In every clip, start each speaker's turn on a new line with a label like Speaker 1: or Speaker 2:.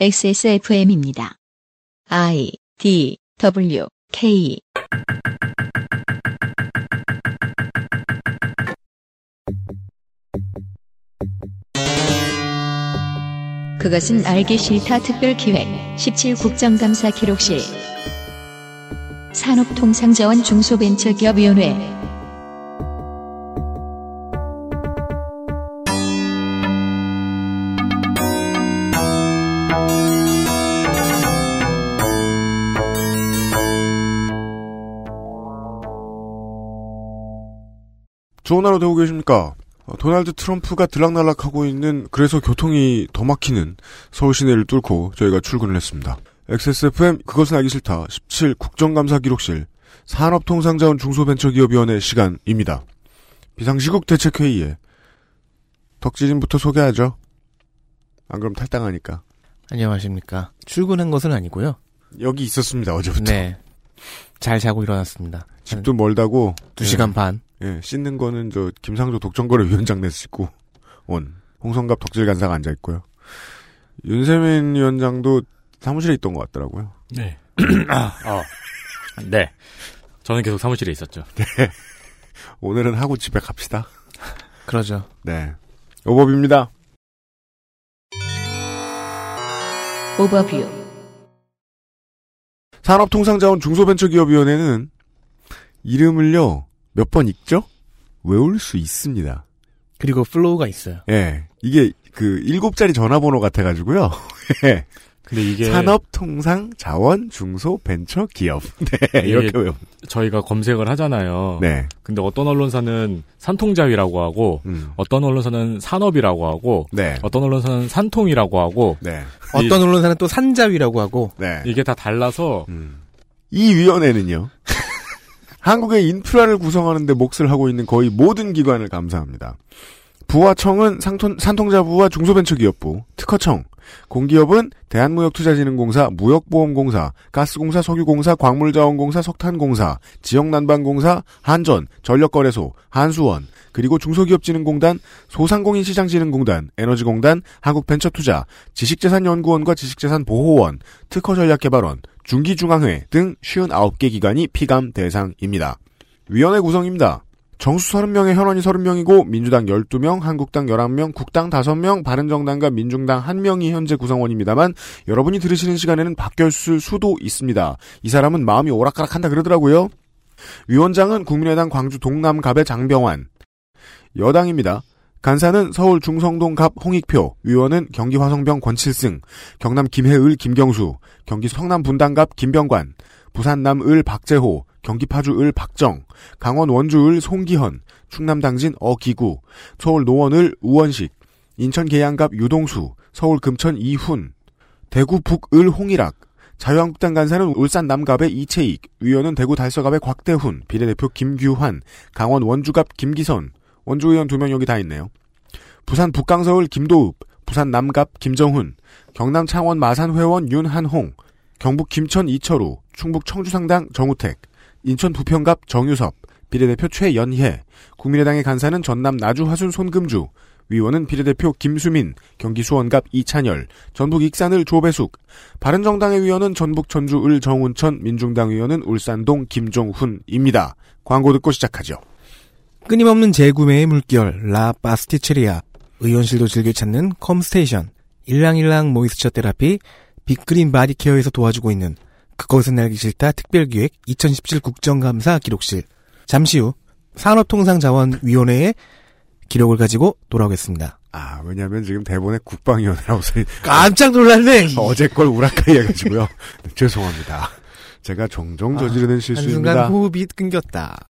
Speaker 1: XSFM입니다. I D W K. 그것은 알기 싫다 특별기획 17 국정감사 기록실. 산업통상자원 중소벤처기업위원회
Speaker 2: 좋은 하루 되고 계십니까? 어, 도널드 트럼프가 들락날락하고 있는 그래서 교통이 더 막히는 서울 시내를 뚫고 저희가 출근을 했습니다. XSFM 그것은 알기 싫다 17 국정감사 기록실 산업통상자원 중소벤처기업위원회 시간입니다. 비상시국 대책회의에 덕질인부터 소개하죠. 안 그럼 탈당하니까.
Speaker 3: 안녕하십니까. 출근한 것은 아니고요.
Speaker 2: 여기 있었습니다 어제부터.
Speaker 3: 네. 잘 자고 일어났습니다.
Speaker 2: 집도 멀다고.
Speaker 3: 두 시간 반.
Speaker 2: 예, 씻는 거는 저 김상조 독점거래 위원장네서 씻고 온 홍성갑 덕질 간사가 앉아 있고요. 윤세민 위원장도 사무실에 있던 것 같더라고요.
Speaker 4: 네. 아, 어. 네. 저는 계속 사무실에 있었죠.
Speaker 2: 오늘은 하고 집에 갑시다.
Speaker 3: 그러죠.
Speaker 2: 네. 오법입니다.
Speaker 1: 오버뷰
Speaker 2: 산업통상자원 중소벤처기업위원회는 이름을요 몇 번 읽죠? 외울 수 있습니다.
Speaker 3: 그리고 flow가 있어요.
Speaker 2: 예, 이게 그 일곱 자리 전화번호 같아가지고요. 예.
Speaker 4: 근데 이게
Speaker 2: 산업 통상 자원 중소 벤처 기업. 네, 이렇게 외우.
Speaker 4: 저희가 검색을 하잖아요.
Speaker 2: 네.
Speaker 4: 근데 어떤 언론사는 산통자위라고 하고
Speaker 2: 음.
Speaker 4: 어떤 언론사는 산업이라고 하고
Speaker 2: 네.
Speaker 4: 어떤 언론사는 산통이라고 하고
Speaker 2: 네.
Speaker 3: 어떤 언론사는 또 산자위라고 하고
Speaker 2: 네.
Speaker 4: 이게 다 달라서
Speaker 2: 음. 이 위원회는요. 한국의 인프라를 구성하는데 몫을 하고 있는 거의 모든 기관을 감사합니다. 부와청은 상통, 산통자부와 중소벤처기업부, 특허청, 공기업은 대한무역투자진흥공사, 무역보험공사, 가스공사, 석유공사, 광물자원공사, 석탄공사, 지역난방공사, 한전, 전력거래소, 한수원, 그리고 중소기업진흥공단, 소상공인시장진흥공단, 에너지공단, 한국벤처투자, 지식재산연구원과 지식재산보호원, 특허전략개발원, 중기중앙회 등 59개 기관이 피감 대상입니다. 위원회 구성입니다. 정수 30명의 현원이 30명이고 민주당 12명, 한국당 11명, 국당 5명, 바른정당과 민중당 1명이 현재 구성원입니다만 여러분이 들으시는 시간에는 바뀌었을 수도 있습니다. 이 사람은 마음이 오락가락한다 그러더라고요. 위원장은 국민의당 광주 동남갑의 장병환. 여당입니다. 간사는 서울 중성동 갑 홍익표, 위원은 경기 화성병 권칠승, 경남 김해을 김경수, 경기 성남 분당갑 김병관, 부산 남을 박재호, 경기 파주을 박정, 강원 원주을 송기현, 충남 당진 어기구, 서울 노원을 우원식, 인천 계양갑 유동수, 서울 금천 이훈, 대구 북을 홍일학, 자유한국당 간사는 울산 남갑의 이채익, 위원은 대구 달서갑의 곽대훈, 비례대표 김규환, 강원 원주갑 김기선, 원주의원 두 명 여기 다 있네요. 부산 북강서울 김도읍, 부산 남갑 김정훈, 경남 창원 마산 회원 윤한홍, 경북 김천 이철우, 충북 청주상당 정우택, 인천 부평갑 정유섭, 비례대표 최연혜, 국민의당의 간사는 전남 나주 화순 손금주, 위원은 비례대표 김수민, 경기 수원갑 이찬열, 전북 익산을 조배숙, 바른정당의 위원은 전북 전주 을 정운천, 민중당 위원은 울산 동 김종훈입니다. 광고 듣고 시작하죠.
Speaker 3: 끊임없는 재구매의 물결 라 파스티체리아 의원실도 즐겨 찾는 컴스테이션 일랑일랑 모이스처 테라피 빅그린 바디케어에서 도와주고 있는 그것은 알기 싫다 특별기획 2017 국정감사 기록실 잠시 후 산업통상자원위원회의 기록을 가지고 돌아오겠습니다.
Speaker 2: 아, 왜냐면 지금 대본에 국방위원회라고 써 있,
Speaker 3: 깜짝 놀랐네.
Speaker 2: 어제 걸 우라까이 해가지고요. 네, 죄송합니다. 제가 종종 저지르는 실수입니다.
Speaker 3: 한순간 호흡이 끊겼다.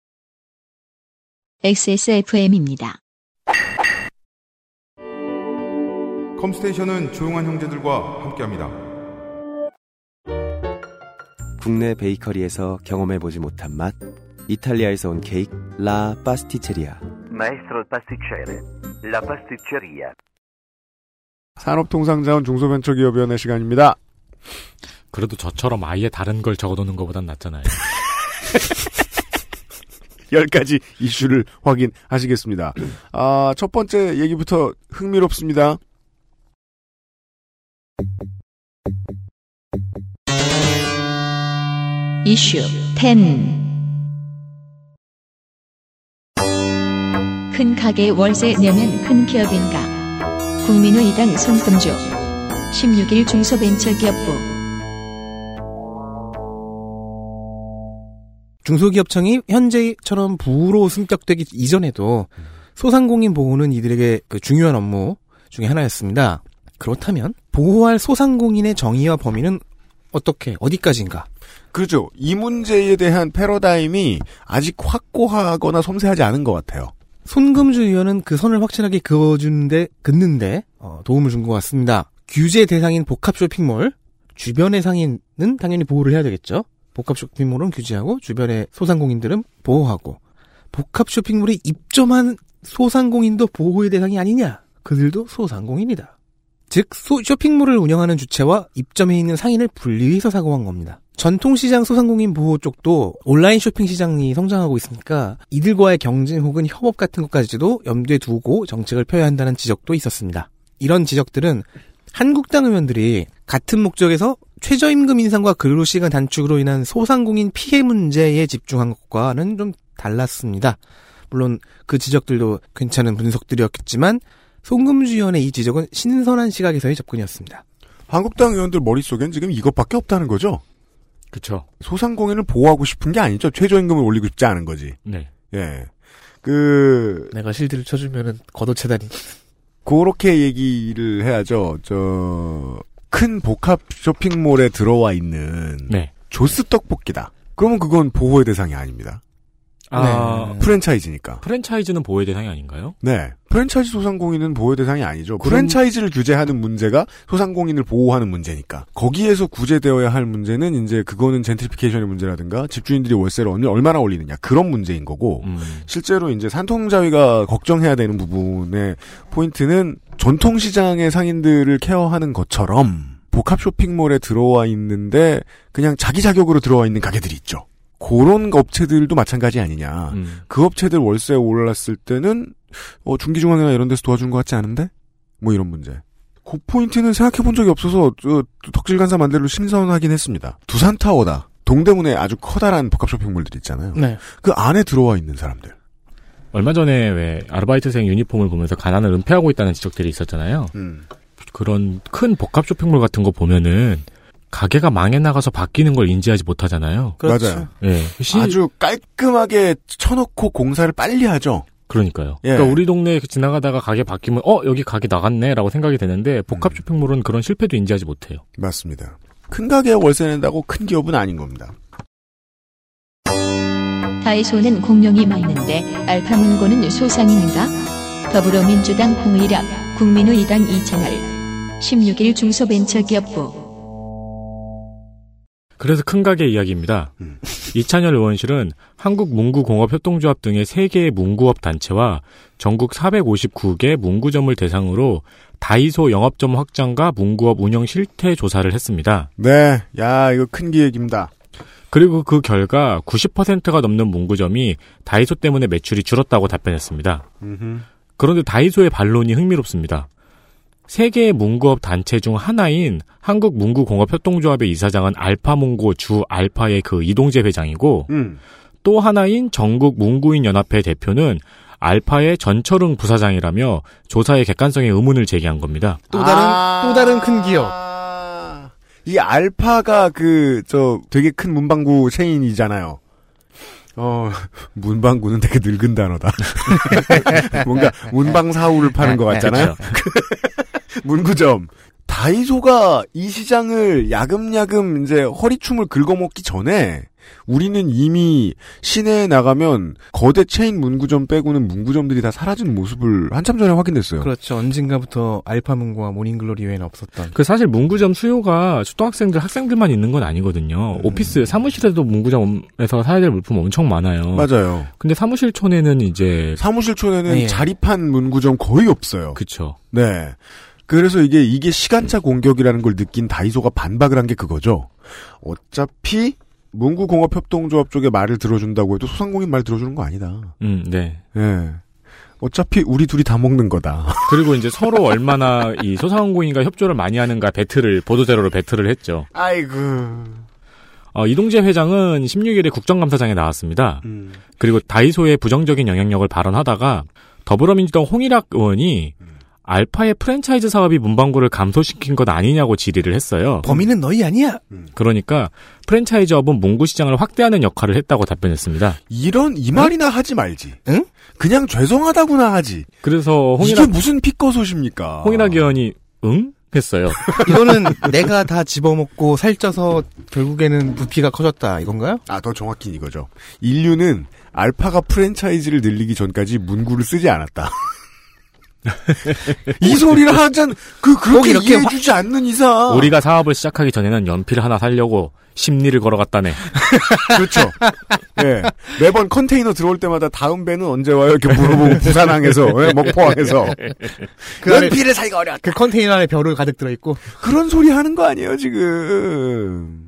Speaker 1: XSFM입니다.
Speaker 5: 컴스테이션은 조용한 형제들과 함께합니다.
Speaker 6: 국내 베이커리에서 경험해보지 못한 맛 이탈리아에서 온 케이크 라 파스티체리아
Speaker 7: Maestro il pasticcere, la pasticceria.
Speaker 2: 산업통상자원 중소벤처기업위원회 시간입니다.
Speaker 4: 그래도 저처럼 아예 다른 걸 적어놓는 것보단 낫잖아요.
Speaker 2: 10가지 이슈를 확인하시겠습니다. 아, 첫 번째 얘기부터 흥미롭습니다.
Speaker 1: 이슈 10 큰 가게 월세 내면 큰 기업인가? 국민의당 손금주 16일 중소벤처기업부
Speaker 3: 중소기업청이 현재처럼 부로 승격되기 이전에도 소상공인 보호는 이들에게 그 중요한 업무 중에 하나였습니다. 그렇다면 보호할 소상공인의 정의와 범위는 어떻게 어디까지인가?
Speaker 2: 그렇죠. 이 문제에 대한 패러다임이 아직 확고하거나 섬세하지 않은 것 같아요.
Speaker 3: 손금주 의원은 그 선을 확실하게 그어주는데 긋는데 어, 도움을 준 것 같습니다. 규제 대상인 복합 쇼핑몰 주변의 상인은 당연히 보호를 해야 되겠죠. 복합 쇼핑몰은 규제하고 주변의 소상공인들은 보호하고 복합 쇼핑몰에 입점한 소상공인도 보호의 대상이 아니냐? 그들도 소상공인이다. 즉 소- 쇼핑몰을 운영하는 주체와 입점해 있는 상인을 분리해서 사고한 겁니다. 전통시장 소상공인 보호 쪽도 온라인 쇼핑 시장이 성장하고 있으니까 이들과의 경쟁 혹은 협업 같은 것까지도 염두에 두고 정책을 펴야 한다는 지적도 있었습니다. 이런 지적들은 한국당 의원들이 같은 목적에서 최저임금 인상과 근로시간 단축으로 인한 소상공인 피해 문제에 집중한 것과는 좀 달랐습니다. 물론 그 지적들도 괜찮은 분석들이었겠지만 송금주위원의 이 지적은 신선한 시각에서의 접근이었습니다.
Speaker 2: 한국당 의원들 머릿속엔 지금 이것밖에 없다는 거죠.
Speaker 4: 그쵸.
Speaker 2: 소상공인을 보호하고 싶은 게 아니죠. 최저임금을 올리고 싶지 않은 거지.
Speaker 4: 네.
Speaker 2: 예. 그,
Speaker 3: 내가 실드를 쳐주면은 걷어채다니.
Speaker 2: 그렇게 얘기를 해야죠. 저, 큰 복합 쇼핑몰에 들어와 있는
Speaker 4: 네.
Speaker 2: 조스 떡볶이다. 그러면 그건 보호의 대상이 아닙니다.
Speaker 4: 아,
Speaker 3: 네.
Speaker 2: 프랜차이즈니까.
Speaker 4: 프랜차이즈는 보호의 대상이 아닌가요?
Speaker 2: 네. 프랜차이즈 소상공인은 보호의 대상이 아니죠.
Speaker 4: 그럼-
Speaker 2: 프랜차이즈를 규제하는 문제가 소상공인을 보호하는 문제니까. 거기에서 구제되어야 할 문제는 이제 그거는 젠트리피케이션의 문제라든가 집주인들이 월세를 얼- 얼마나 올리느냐 그런 문제인 거고
Speaker 4: 음.
Speaker 2: 실제로 이제 산통자위가 걱정해야 되는 부분의 포인트는 전통시장의 상인들을 케어하는 것처럼 복합 쇼핑몰에 들어와 있는데 그냥 자기 자격으로 들어와 있는 가게들이 있죠. 그런 업체들도 마찬가지 아니냐.
Speaker 4: 음.
Speaker 2: 그 업체들 월세 올랐을 때는 어, 중기중앙이나 이런 데서 도와준 것 같지 않은데? 뭐 이런 문제. 그 포인트는 생각해 본 적이 없어서 저, 덕질간사 만대로 신선하긴 했습니다. 두산타워다. 동대문에 아주 커다란 복합 쇼핑몰들 있잖아요.
Speaker 3: 네.
Speaker 2: 그 안에 들어와 있는 사람들.
Speaker 4: 얼마 전에 왜 아르바이트생 유니폼을 보면서 가난을 은폐하고 있다는 지적들이 있었잖아요.
Speaker 2: 음.
Speaker 4: 그런 큰 복합 쇼핑몰 같은 거 보면은 가게가 망해 나가서 바뀌는 걸 인지하지 못하잖아요.
Speaker 3: 그렇죠.
Speaker 2: 맞아요.
Speaker 4: 예. 시-
Speaker 2: 아주 깔끔하게 쳐놓고 공사를 빨리 하죠.
Speaker 4: 그러니까요.
Speaker 2: 예.
Speaker 4: 그러니까 우리 동네에 지나가다가 가게 바뀌면 어 여기 가게 나갔네라고 생각이 되는데 복합
Speaker 2: 음.
Speaker 4: 쇼핑몰은 그런 실패도 인지하지 못해요.
Speaker 2: 맞습니다. 큰 가게에 월세 낸다고 큰 기업은 아닌 겁니다.
Speaker 1: 다이소는 공룡이 많은데 알파문고는 소상인인가? 더불어민주당 홍의력 국민의 이당 이채널 16일 중소벤처기업부
Speaker 4: 그래서 큰 가게 이야기입니다.
Speaker 2: 음.
Speaker 4: 이찬열 의원실은 한국문구공업협동조합 등의 3개의 문구업 단체와 전국 459개 문구점을 대상으로 다이소 영업점 확장과 문구업 운영 실태 조사를 했습니다.
Speaker 2: 네. 야, 이거 큰 기획입니다.
Speaker 4: 그리고 그 결과 90%가 넘는 문구점이 다이소 때문에 매출이 줄었다고 답변했습니다.
Speaker 2: 음흠.
Speaker 4: 그런데 다이소의 반론이 흥미롭습니다. 세계의 문구업 단체 중 하나인 한국문구공업협동조합의 이사장은 알파문고 주 알파의 그 이동재 회장이고
Speaker 2: 음.
Speaker 4: 또 하나인 전국문구인연합회 대표는 알파의 전철웅 부사장이라며 조사의 객관성에 의문을 제기한 겁니다.
Speaker 3: 또 다른
Speaker 2: 아.
Speaker 3: 또 다른 큰 기업.
Speaker 2: 이 알파가 그, 저, 되게 큰 문방구 체인이잖아요. 어, 문방구는 되게 늙은 단어다. 뭔가 문방 사우를 파는 것 같잖아요. 문구점. 다이소가 이 시장을 야금야금 이제 허리춤을 긁어먹기 전에 우리는 이미 시내에 나가면 거대 체인 문구점 빼고는 문구점들이 다 사라진 모습을 한참 전에 확인했어요.
Speaker 3: 그렇죠. 언젠가부터 알파문고와 모닝글로리 외에는 없었던.
Speaker 4: 그 사실 문구점 수요가 초등학생들, 학생들만 있는 건 아니거든요. 오피스, 사무실에도 문구점에서 사야 될 물품 엄청 많아요.
Speaker 2: 맞아요.
Speaker 4: 근데 사무실촌에는 이제
Speaker 2: 사무실촌에는
Speaker 3: 네.
Speaker 2: 자립한 문구점 거의 없어요.
Speaker 4: 그쵸.
Speaker 2: 네. 그래서 이게 이게 시간차 공격이라는 걸 느낀 다이소가 반박을 한 게 그거죠. 어차피 문구공업협동조합 쪽의 말을 들어준다고 해도 소상공인 말 들어주는 거 아니다.
Speaker 4: 음, 네.
Speaker 2: 예. 어차피 우리 둘이 다 먹는 거다.
Speaker 4: 그리고 이제 서로 얼마나 이 소상공인과 협조를 많이 하는가 배틀을 보도자료로 배틀을 했죠.
Speaker 2: 아이고.
Speaker 4: 어, 이동재 회장은 16일에 국정감사장에 나왔습니다.
Speaker 2: 음.
Speaker 4: 그리고 다이소의 부정적인 영향력을 발언하다가 더불어민주당 홍일학 의원이 알파의 프랜차이즈 사업이 문방구를 감소시킨 것 아니냐고 질의를 했어요.
Speaker 3: 범인은 너희 아니야.
Speaker 4: 그러니까 프랜차이즈 업은 문구 시장을 확대하는 역할을 했다고 답변했습니다.
Speaker 2: 이런 이 말이나 하지 말지.
Speaker 3: 응?
Speaker 2: 그냥 죄송하다구나 하지.
Speaker 4: 그래서
Speaker 2: 이게
Speaker 4: 홍일학,
Speaker 2: 무슨 피꺼소십니까?
Speaker 4: 홍일학 의원이 응? 했어요.
Speaker 3: 이거는 내가 다 집어먹고 살쪄서 결국에는 부피가 커졌다 이건가요?
Speaker 2: 아, 더 정확히 이거죠. 인류는 알파가 프랜차이즈를 늘리기 전까지 문구를 쓰지 않았다. 이 소리를 하잔
Speaker 3: 그꼭
Speaker 2: 그렇게
Speaker 3: 이렇게
Speaker 2: 이해해주지 않는 이상
Speaker 4: 우리가 사업을 시작하기 전에는 연필 하나 사려고 심리를 걸어갔다네.
Speaker 2: 그렇죠. 예. 매번 컨테이너 들어올 때마다 다음 배는 언제 와요? 이렇게 물어보고 부산항에서 예, 먹포항에서
Speaker 3: 그
Speaker 2: 연필을 사기가 어려웠다.
Speaker 3: 그 컨테이너 안에 별을 가득 들어있고
Speaker 2: 그런 소리 하는 거 아니에요 지금.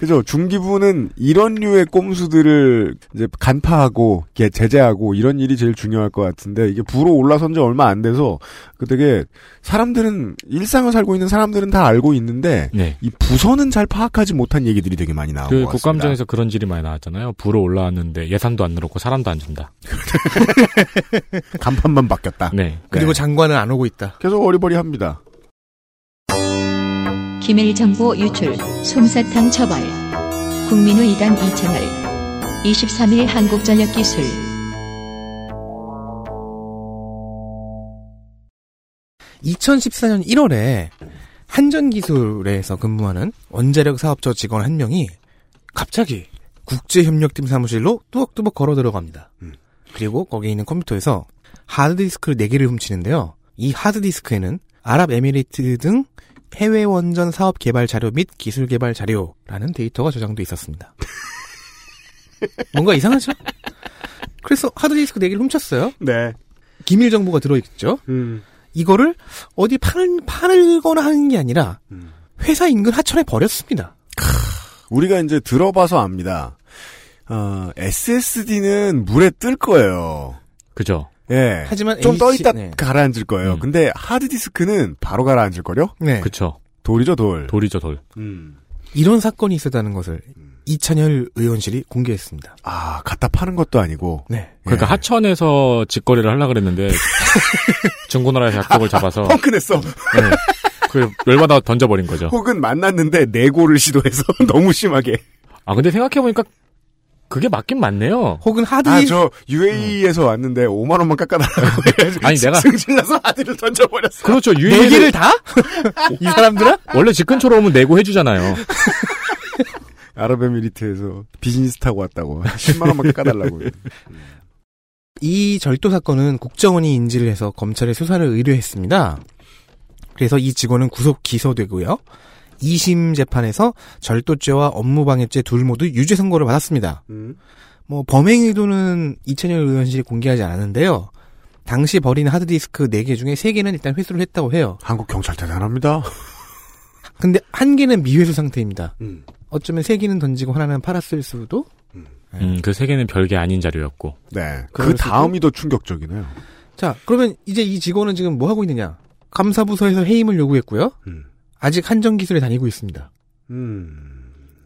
Speaker 2: 그죠. 중기부는 이런 류의 꼼수들을 이제 간파하고 제재하고 이런 일이 제일 중요할 것 같은데 이게 부로 올라선 지 얼마 안 돼서 그 되게 사람들은 일상을 살고 있는 사람들은 다 알고 있는데
Speaker 4: 네.
Speaker 2: 이 부서는 잘 파악하지 못한 얘기들이 되게 많이 나오고
Speaker 4: 그. 국감장에서 그런 질이 많이 나왔잖아요. 부로 올라왔는데 예산도 안 늘었고 사람도 안 준다.
Speaker 2: 간판만 바뀌었다.
Speaker 4: 네.
Speaker 3: 그리고
Speaker 2: 네.
Speaker 3: 장관은 안 오고 있다.
Speaker 2: 계속 어리버리 합니다.
Speaker 1: 기밀 정보 유출, 솜사탕 처벌. 국민의 이단 이채널. 23일 한국전력기술.
Speaker 3: (2014년 1월에) 한전기술에서 근무하는 원자력 사업처 직원 한 명이 갑자기 국제협력팀 사무실로 뚜벅뚜벅 걸어 들어갑니다.
Speaker 2: 음.
Speaker 3: 그리고 거기에 있는 컴퓨터에서 하드디스크를 4개를 훔치는데요. 이 하드디스크에는 아랍에미리트 등 해외 원전 사업 개발 자료 및 기술 개발 자료라는 데이터가 저장돼 있었습니다. 뭔가 이상하죠? 그래서 하드디스크 4개를 훔쳤어요.
Speaker 2: 네.
Speaker 3: 기밀 정보가 들어있죠.
Speaker 2: 음.
Speaker 3: 이거를 어디 팔, 팔거나 하는 게 아니라
Speaker 2: 음.
Speaker 3: 회사 인근 하천에 버렸습니다.
Speaker 2: 우리가 이제 들어봐서 압니다. 어, SSD는 물에 뜰 거예요.
Speaker 4: 그죠.
Speaker 2: 예.
Speaker 3: 하지만
Speaker 2: 좀떠
Speaker 3: H-
Speaker 2: 있다
Speaker 3: 네.
Speaker 2: 가라앉을 거예요.
Speaker 4: 음.
Speaker 2: 근데 하드디스크는 바로 가라앉을 거요?
Speaker 3: 네.
Speaker 4: 그쵸.
Speaker 2: 돌이죠, 돌.
Speaker 4: 돌이죠, 돌.
Speaker 2: 음.
Speaker 3: 이런 사건이 있었다는 것을 이찬열 의원실이 공개했습니다.
Speaker 2: 아, 갖다 파는 것도 아니고.
Speaker 3: 네.
Speaker 4: 그러니까
Speaker 2: 예.
Speaker 4: 하천에서 직거래를 하려고 그랬는데 중고나라에서 약속을 잡아서
Speaker 2: 펑크냈어.
Speaker 4: 네. 그 열받아 던져버린 거죠.
Speaker 2: 혹은 만났는데 내고를 시도해서 너무 심하게.
Speaker 4: 아 근데 생각해보니까 그게 맞긴 맞네요.
Speaker 3: 혹은 하드
Speaker 2: 아, 저 UAE에서 왔는데 5만 원만 깎아달라고
Speaker 4: 아니, 내가-
Speaker 2: 승질나서 하드를 던져버렸어.
Speaker 4: 그렇죠.
Speaker 3: 네
Speaker 4: 유일하게
Speaker 3: 개를 다? 이 사람들은?
Speaker 4: 원래 집 근처로 오면 내고 해주잖아요.
Speaker 2: 아랍에미리트에서 비즈니스 타고 왔다고 10만 원만 깎아달라고.
Speaker 3: 이 절도 사건은 국정원이 인지를 해서 검찰에 수사를 의뢰했습니다. 그래서 이 직원은 구속 기소되고요. 2심 재판에서 절도죄와 업무방해죄 둘 모두 유죄 선고를 받았습니다.
Speaker 2: 음.
Speaker 3: 뭐 범행 의도는 이찬열 의원실이 공개하지 않았는데요. 당시 버린 하드디스크 4개 중에 3개는 일단 회수를 했다고 해요.
Speaker 2: 한국 경찰 대단합니다.
Speaker 3: 근데 한 개는 미회수 상태입니다.
Speaker 2: 음.
Speaker 3: 어쩌면 3개는 던지고 하나는 팔았을 수도?
Speaker 4: 음, 그세 개는 별게 아닌 자료였고.
Speaker 2: 네.
Speaker 3: 그
Speaker 2: 다음이 더 충격적이네요.
Speaker 3: 자, 그러면 이제 이 직원은 지금 뭐 하고 있느냐? 감사부서에서 해임을 요구했고요.
Speaker 2: 음.
Speaker 3: 아직 한정 기술에 다니고 있습니다.
Speaker 2: 음.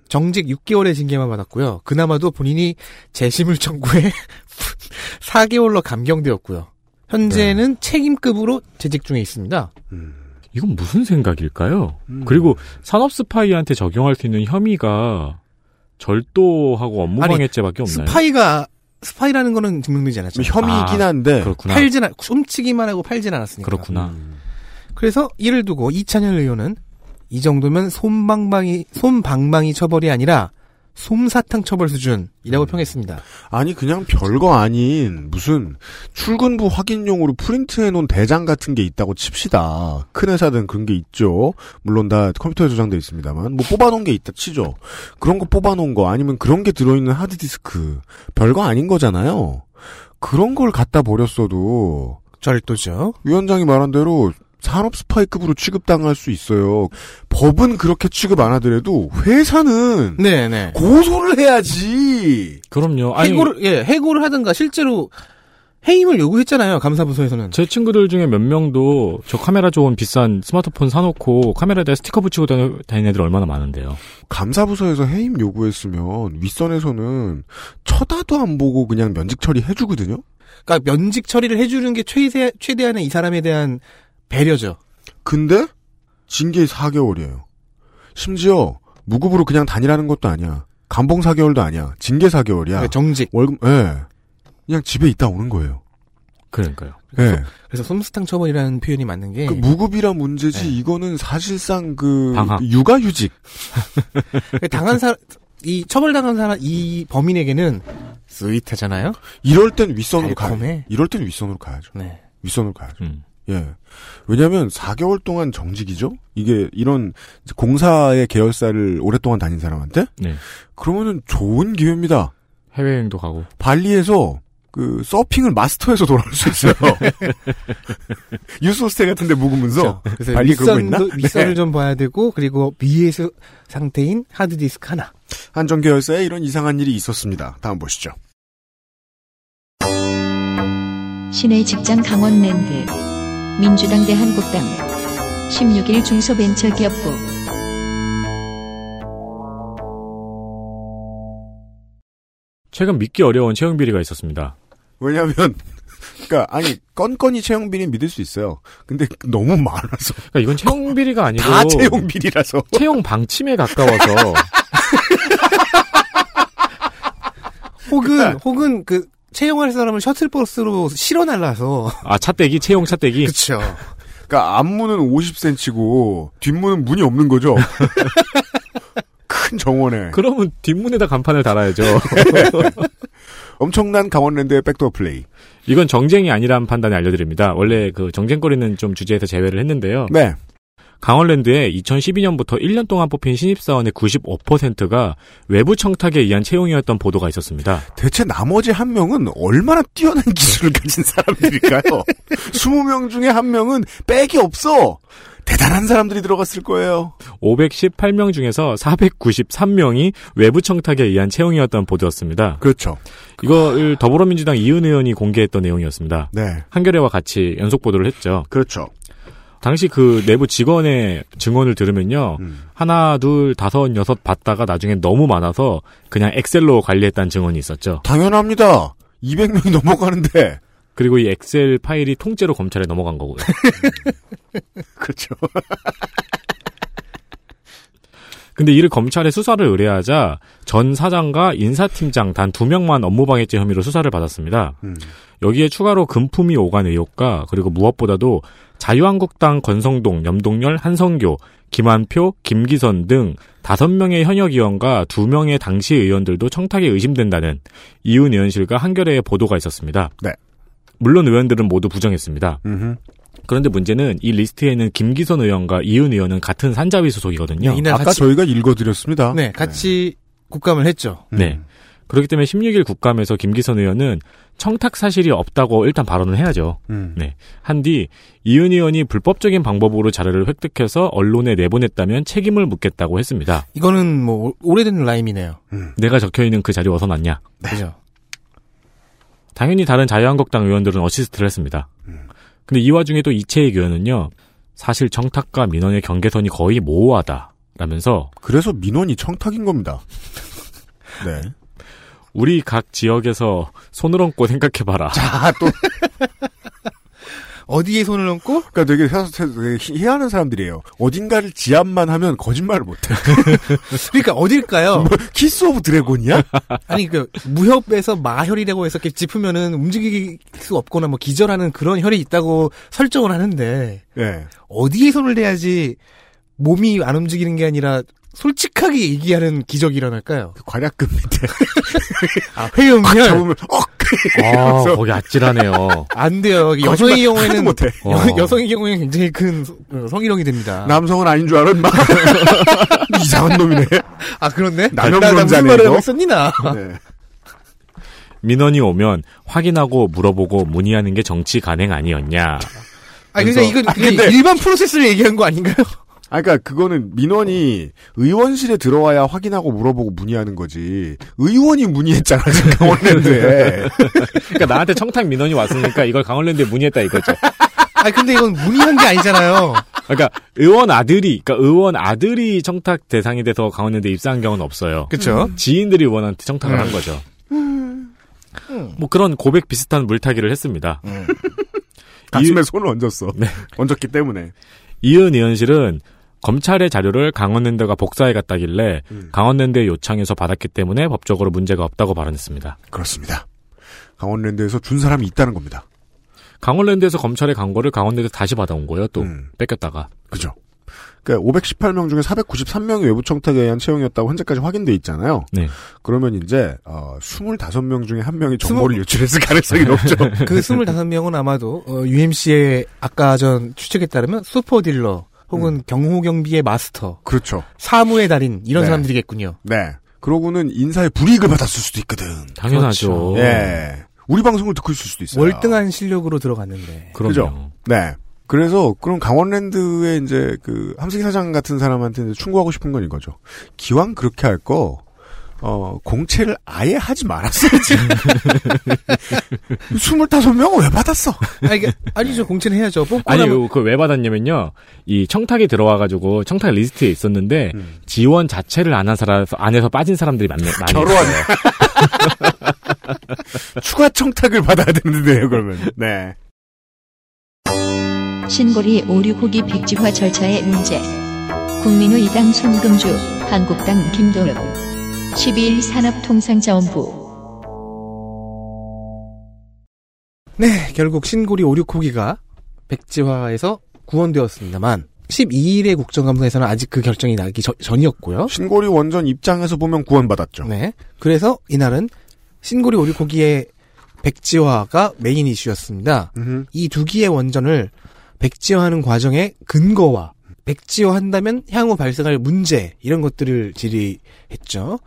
Speaker 3: 정직 6개월의 징계만 받았고요. 그나마도 본인이 재심을 청구해 4개월로 감경되었고요. 현재는 책임급으로 재직 중에 있습니다.
Speaker 2: 음.
Speaker 4: 이건 무슨 생각일까요?
Speaker 2: 음.
Speaker 4: 그리고 산업 스파이한테 적용할 수 있는 혐의가 절도하고 업무방해죄밖에 없나요?
Speaker 3: 스파이가 스파이라는 거는 증명되지 않았죠.
Speaker 2: 혐의이긴
Speaker 4: 아,
Speaker 2: 한데.
Speaker 4: 그렇구나.
Speaker 3: 팔진 않, 훔치기만 하고 팔진 않았으니까.
Speaker 4: 그렇구나.
Speaker 2: 음.
Speaker 3: 그래서 이를 두고 이찬열 의원은 이 정도면 솜방망이 솜방망이 처벌이 아니라 솜사탕 처벌 수준이라고 평했습니다.
Speaker 2: 아니 그냥 별거 아닌 무슨 출근부 확인용으로 프린트해 놓은 대장 같은 게 있다고 칩시다. 큰 회사든 그런 게 있죠. 물론 다 컴퓨터에 저장돼 있습니다만 뭐 뽑아 놓은 게 있다 치죠. 그런 거 뽑아 놓은 거 아니면 그런 게 들어 있는 하드 디스크 별거 아닌 거잖아요. 그런 걸 갖다 버렸어도
Speaker 3: 절도죠.
Speaker 2: 위원장이 말한 대로 산업 스파이급으로 취급당할 수 있어요. 법은 그렇게 취급 안 하더라도 회사는
Speaker 3: 네네.
Speaker 2: 고소를 해야지.
Speaker 4: 그럼요. 아니,
Speaker 3: 해고를 예 해고를 하든가 실제로 해임을 요구했잖아요. 감사부서에서는.
Speaker 4: 제 친구들 중에 몇 명도 저 카메라 좋은 비싼 스마트폰 사놓고 카메라에다 스티커 붙이고 다니- 다니는 애들 얼마나 많은데요.
Speaker 2: 감사부서에서 해임 요구했으면 윗선에서는 쳐다도 안 보고 그냥 면직 처리 해주거든요.
Speaker 3: 그러니까 면직 처리를 해주는 게 최대 최대한의 이 사람에 대한 배려죠.
Speaker 2: 근데 징계 4개월이에요. 심지어 무급으로 그냥 다니라는 것도 아니야. 감봉 4개월도 아니야. 징계 4개월이야.
Speaker 3: 그러니까 정직.
Speaker 2: 월급 예. 그냥 집에 있다 오는 거예요.
Speaker 4: 그러니까요.
Speaker 2: 예.
Speaker 3: 그래서 솜스탕 처벌이라는 표현이 맞는 게
Speaker 2: 그 무급이라 문제지
Speaker 3: 네.
Speaker 2: 이거는 사실상 그
Speaker 4: 방학.
Speaker 2: 육아휴직.
Speaker 3: 당한 사람 이 처벌당한 사람 이 범인에게는 스윗하잖아요.
Speaker 2: 이럴 땐 윗선으로.
Speaker 3: 달콤해.
Speaker 2: 이럴 땐 윗선으로 가야죠.
Speaker 3: 네.
Speaker 2: 윗선으로 가야죠.
Speaker 4: 음.
Speaker 2: 예. 왜냐하면 4개월 동안 정직이죠. 이게 이런 공사의 계열사를 오랫동안 다닌 사람한테
Speaker 4: 네.
Speaker 2: 그러면은 좋은 기회입니다.
Speaker 4: 해외여행도 가고.
Speaker 2: 발리에서 그 서핑을 마스터해서 돌아올 수 있어요. 유소스테 같은데 묵으면서
Speaker 3: 그래서
Speaker 2: 발리 그런 거 있나?
Speaker 3: 윗선도 윗선을
Speaker 2: 네.
Speaker 3: 좀 봐야 되고 그리고 BS 상태인 하드디스크 하나.
Speaker 2: 한정 계열사에 이런 이상한 일이 있었습니다. 다음 보시죠.
Speaker 1: 시내 직장 강원랜드 민주당 대 한국당 16일 중소벤처기업부
Speaker 4: 최근 믿기 어려운 채용 비리가 있었습니다.
Speaker 2: 왜냐하면 그러니까 아니 건건이 채용 비리 믿을 수 있어요. 근데 너무 많아서
Speaker 4: 그러니까 이건 채용 비리가 아니고
Speaker 2: 다 채용 비리라서
Speaker 4: 채용 방침에 가까워서
Speaker 3: 혹은 혹은 그 채용할 사람을 셔틀버스로 실어 날라서
Speaker 4: 아 차떼기 채용 차떼기
Speaker 3: 그렇죠.
Speaker 2: 그러니까 앞문은 50cm고 뒷문은 문이 없는 거죠. 큰 정원에
Speaker 4: 그러면 뒷문에다 간판을 달아야죠.
Speaker 2: 엄청난 강원랜드의 백도어 플레이.
Speaker 4: 이건 정쟁이 아니라는 판단을 알려드립니다. 원래 그 정쟁거리는 좀 주제에서 제외를 했는데요.
Speaker 2: 네.
Speaker 4: 강원랜드에 2012년부터 1년 동안 뽑힌 신입사원의 95%가 외부 청탁에 의한 채용이었던 보도가 있었습니다.
Speaker 2: 대체 나머지 한 명은 얼마나 뛰어난 기술을 가진 사람들일까요? 20명 중에 한 명은 백이 없어. 대단한 사람들이 들어갔을 거예요.
Speaker 4: 518명 중에서 493명이 외부 청탁에 의한 채용이었던 보도였습니다.
Speaker 2: 그렇죠.
Speaker 4: 이걸 더불어민주당 이은 의원이 공개했던 내용이었습니다.
Speaker 2: 네.
Speaker 4: 한겨레와 같이 연속 보도를 했죠.
Speaker 2: 그렇죠.
Speaker 4: 당시 그 내부 직원의 증언을 들으면요.
Speaker 2: 음.
Speaker 4: 하나, 둘, 다섯, 여섯 봤다가 나중에 너무 많아서 그냥 엑셀로 관리했다는 증언이 있었죠.
Speaker 2: 당연합니다. 200명이 넘어가는데.
Speaker 4: 그리고 이 엑셀 파일이 통째로 검찰에 넘어간 거고요.
Speaker 2: 그렇죠.
Speaker 4: 근데 이를 검찰에 수사를 의뢰하자 전 사장과 인사팀장 단 두 명만 업무방해죄 혐의로 수사를 받았습니다.
Speaker 2: 음.
Speaker 4: 여기에 추가로 금품이 오간 의혹과 그리고 무엇보다도 자유한국당 권성동, 염동열, 한성교, 김한표, 김기선 등 다섯 명의 현역 의원과 두 명의 당시 의원들도 청탁에 의심된다는 이윤 의원실과 한겨레의 보도가 있었습니다.
Speaker 2: 네.
Speaker 4: 물론 의원들은 모두 부정했습니다.
Speaker 2: 음흠.
Speaker 4: 그런데 문제는 이 리스트에는 김기선 의원과 이윤 의원은 같은 산자위 소속이거든요.
Speaker 3: 네,
Speaker 2: 아까
Speaker 3: 같이
Speaker 2: 저희가 읽어드렸습니다.
Speaker 3: 네 같이 국감을 했죠.
Speaker 2: 음.
Speaker 4: 네. 그렇기 때문에 16일 국감에서 김기선 의원은 청탁 사실이 없다고 일단 발언을 해야죠.
Speaker 2: 음.
Speaker 4: 네. 한 뒤 이윤 의원이 불법적인 방법으로 자료를 획득해서 언론에 내보냈다면 책임을 묻겠다고 했습니다.
Speaker 3: 이거는 뭐 오- 오래된 라임이네요.
Speaker 4: 내가 적혀 있는 그 자료 어디서 났냐?
Speaker 3: 그죠?
Speaker 4: 당연히 다른 자유한국당 의원들은 어시스트를 했습니다. 근데 이 와중에 또 이채익 의원은요. 사실 청탁과 민원의 경계선이 거의 모호하다. 라면서
Speaker 2: 그래서 민원이 청탁인 겁니다. 네.
Speaker 4: 우리 각 지역에서 손을 얹고 생각해봐라.
Speaker 2: 아, 또,
Speaker 3: 어디에 손을 얹고
Speaker 2: 그러니까 되게, 되게 희- 희한한 사람들이에요. 어딘가를 지압만 하면 거짓말을 못해.
Speaker 3: 그러니까 어딜까요?
Speaker 2: Kiss of Dragon이야?
Speaker 3: 아니 그 무협에서 마혈이라고 해서 이렇게 짚으면은 움직일 수 없거나 뭐 기절하는 그런 혈이 있다고 설정을 하는데
Speaker 2: 예.
Speaker 3: 어디에 손을 대야지 몸이 안 움직이는 게 아니라 솔직하게 얘기하는 기적이 일어날까요?
Speaker 2: 그 괄약근 밑에.
Speaker 3: 아, 회음혈
Speaker 2: 잡으면, 억!
Speaker 4: 아, 거기 아찔하네요.
Speaker 3: 안 돼요. 여성의 경우에는
Speaker 2: 못해.
Speaker 4: 어.
Speaker 3: 여, 성의 경우에는 굉장히 큰 소- 어, 성희롱이 됩니다.
Speaker 2: 남성은 아닌 줄 알아, 인마. 이상한 놈이네.
Speaker 3: 아 그렇네.
Speaker 2: 논자네,
Speaker 3: 말을
Speaker 2: 이거?
Speaker 3: 하고 있었니 나?
Speaker 2: 네.
Speaker 4: 민원이 오면 확인하고 물어보고 문의하는 게 정치 간행 아니었냐.
Speaker 3: 아 그러니까
Speaker 4: 그래서-
Speaker 3: 이건
Speaker 2: 아,
Speaker 3: 그냥
Speaker 2: 근데-
Speaker 3: 일반 프로세스를 얘기한 거 아닌가요?
Speaker 2: 아, 그러니까 그거는 민원이 의원실에 들어와야 확인하고 물어보고 문의하는 거지. 의원이 문의했잖아, 지금 강원랜드에.
Speaker 4: 그러니까 나한테 청탁 민원이 왔으니까 이걸 강원랜드에 문의했다 이거죠.
Speaker 3: 아 근데 이건 문의한 게 아니잖아요.
Speaker 4: 그러니까 의원 아들이, 그러니까 의원 아들이 청탁 대상이 돼서 강원랜드에 입사한 경우는 없어요.
Speaker 3: 그렇죠.
Speaker 4: 지인들이 의원한테 청탁을 한 거죠. 뭐 그런 고백 비슷한 물타기를 했습니다.
Speaker 2: 가슴에 손을 얹었어.
Speaker 4: 네.
Speaker 2: 얹었기 때문에.
Speaker 4: 이은 의원실은 검찰의 자료를 강원랜드가 복사해 갔다길래
Speaker 2: 음.
Speaker 4: 강원랜드의 요청에서 받았기 때문에 법적으로 문제가 없다고 발언했습니다.
Speaker 2: 그렇습니다. 강원랜드에서 준 사람이 있다는 겁니다.
Speaker 4: 강원랜드에서 검찰에 간 거를 강원랜드 다시 받아온 거예요. 또
Speaker 2: 음.
Speaker 4: 뺏겼다가.
Speaker 2: 그죠. 그러니까 518명 중에 493명이 외부 청탁에 의한 채용이었다고 현재까지 확인돼 있잖아요.
Speaker 4: 네.
Speaker 2: 그러면 이제 어, 25명 중에 한 명이 정보를 유출했을 가능성이 높죠.
Speaker 3: 그 25명은 아마도 어, UMC의 아까 전 추측에 따르면 슈퍼 딜러 혹은 경호 경비의 마스터,
Speaker 2: 그렇죠.
Speaker 3: 사무의 달인 이런
Speaker 2: 네.
Speaker 3: 사람들이겠군요.
Speaker 2: 네. 그러고는 인사에 불이익을 받았을 수도 있거든.
Speaker 4: 당연하죠.
Speaker 2: 예. 우리 방송을 듣고 있을 수도 있어요.
Speaker 3: 월등한 실력으로 들어갔는데.
Speaker 2: 그죠? 네. 그래서 그럼 강원랜드의 이제 그 함승기 사장 같은 사람한테 충고하고 싶은 건 이거죠. 기왕 그렇게 할 거, 어, 공채를 아예 하지 말았어야지. 25명은 왜 받았어?
Speaker 3: 아, 이게, 아니죠. 공채는 해야죠. 뽑고
Speaker 4: 아니,
Speaker 3: 나면
Speaker 4: 그걸 왜 받았냐면요. 이 청탁이 들어와가지고 청탁 리스트에 있었는데
Speaker 2: 음.
Speaker 4: 지원 자체를 안 한 사람, 안에서 빠진 사람들이 많네, 많이
Speaker 2: 결혼.
Speaker 4: 있어요.
Speaker 2: 추가 청탁을 받아야 되는데요, 그러면. 네.
Speaker 1: 신고리 오륙호기 백지화 절차의 문제. 국민의당 손금주, 한국당 김도읍. 12일 산업통상자원부.
Speaker 3: 네, 결국 신고리 569기가 백지화에서 구원되었습니다만 12일의 국정감사에서는 아직 그 결정이 나기 저- 전이었고요.
Speaker 2: 신고리 원전 입장에서 보면 구원받았죠.
Speaker 3: 네. 그래서 이날은 신고리 569기의 백지화가 메인 이슈였습니다. 이 두 기의 원전을 백지화하는 과정의 근거와 백지화한다면 향후 발생할 문제 이런 것들을 질의했죠.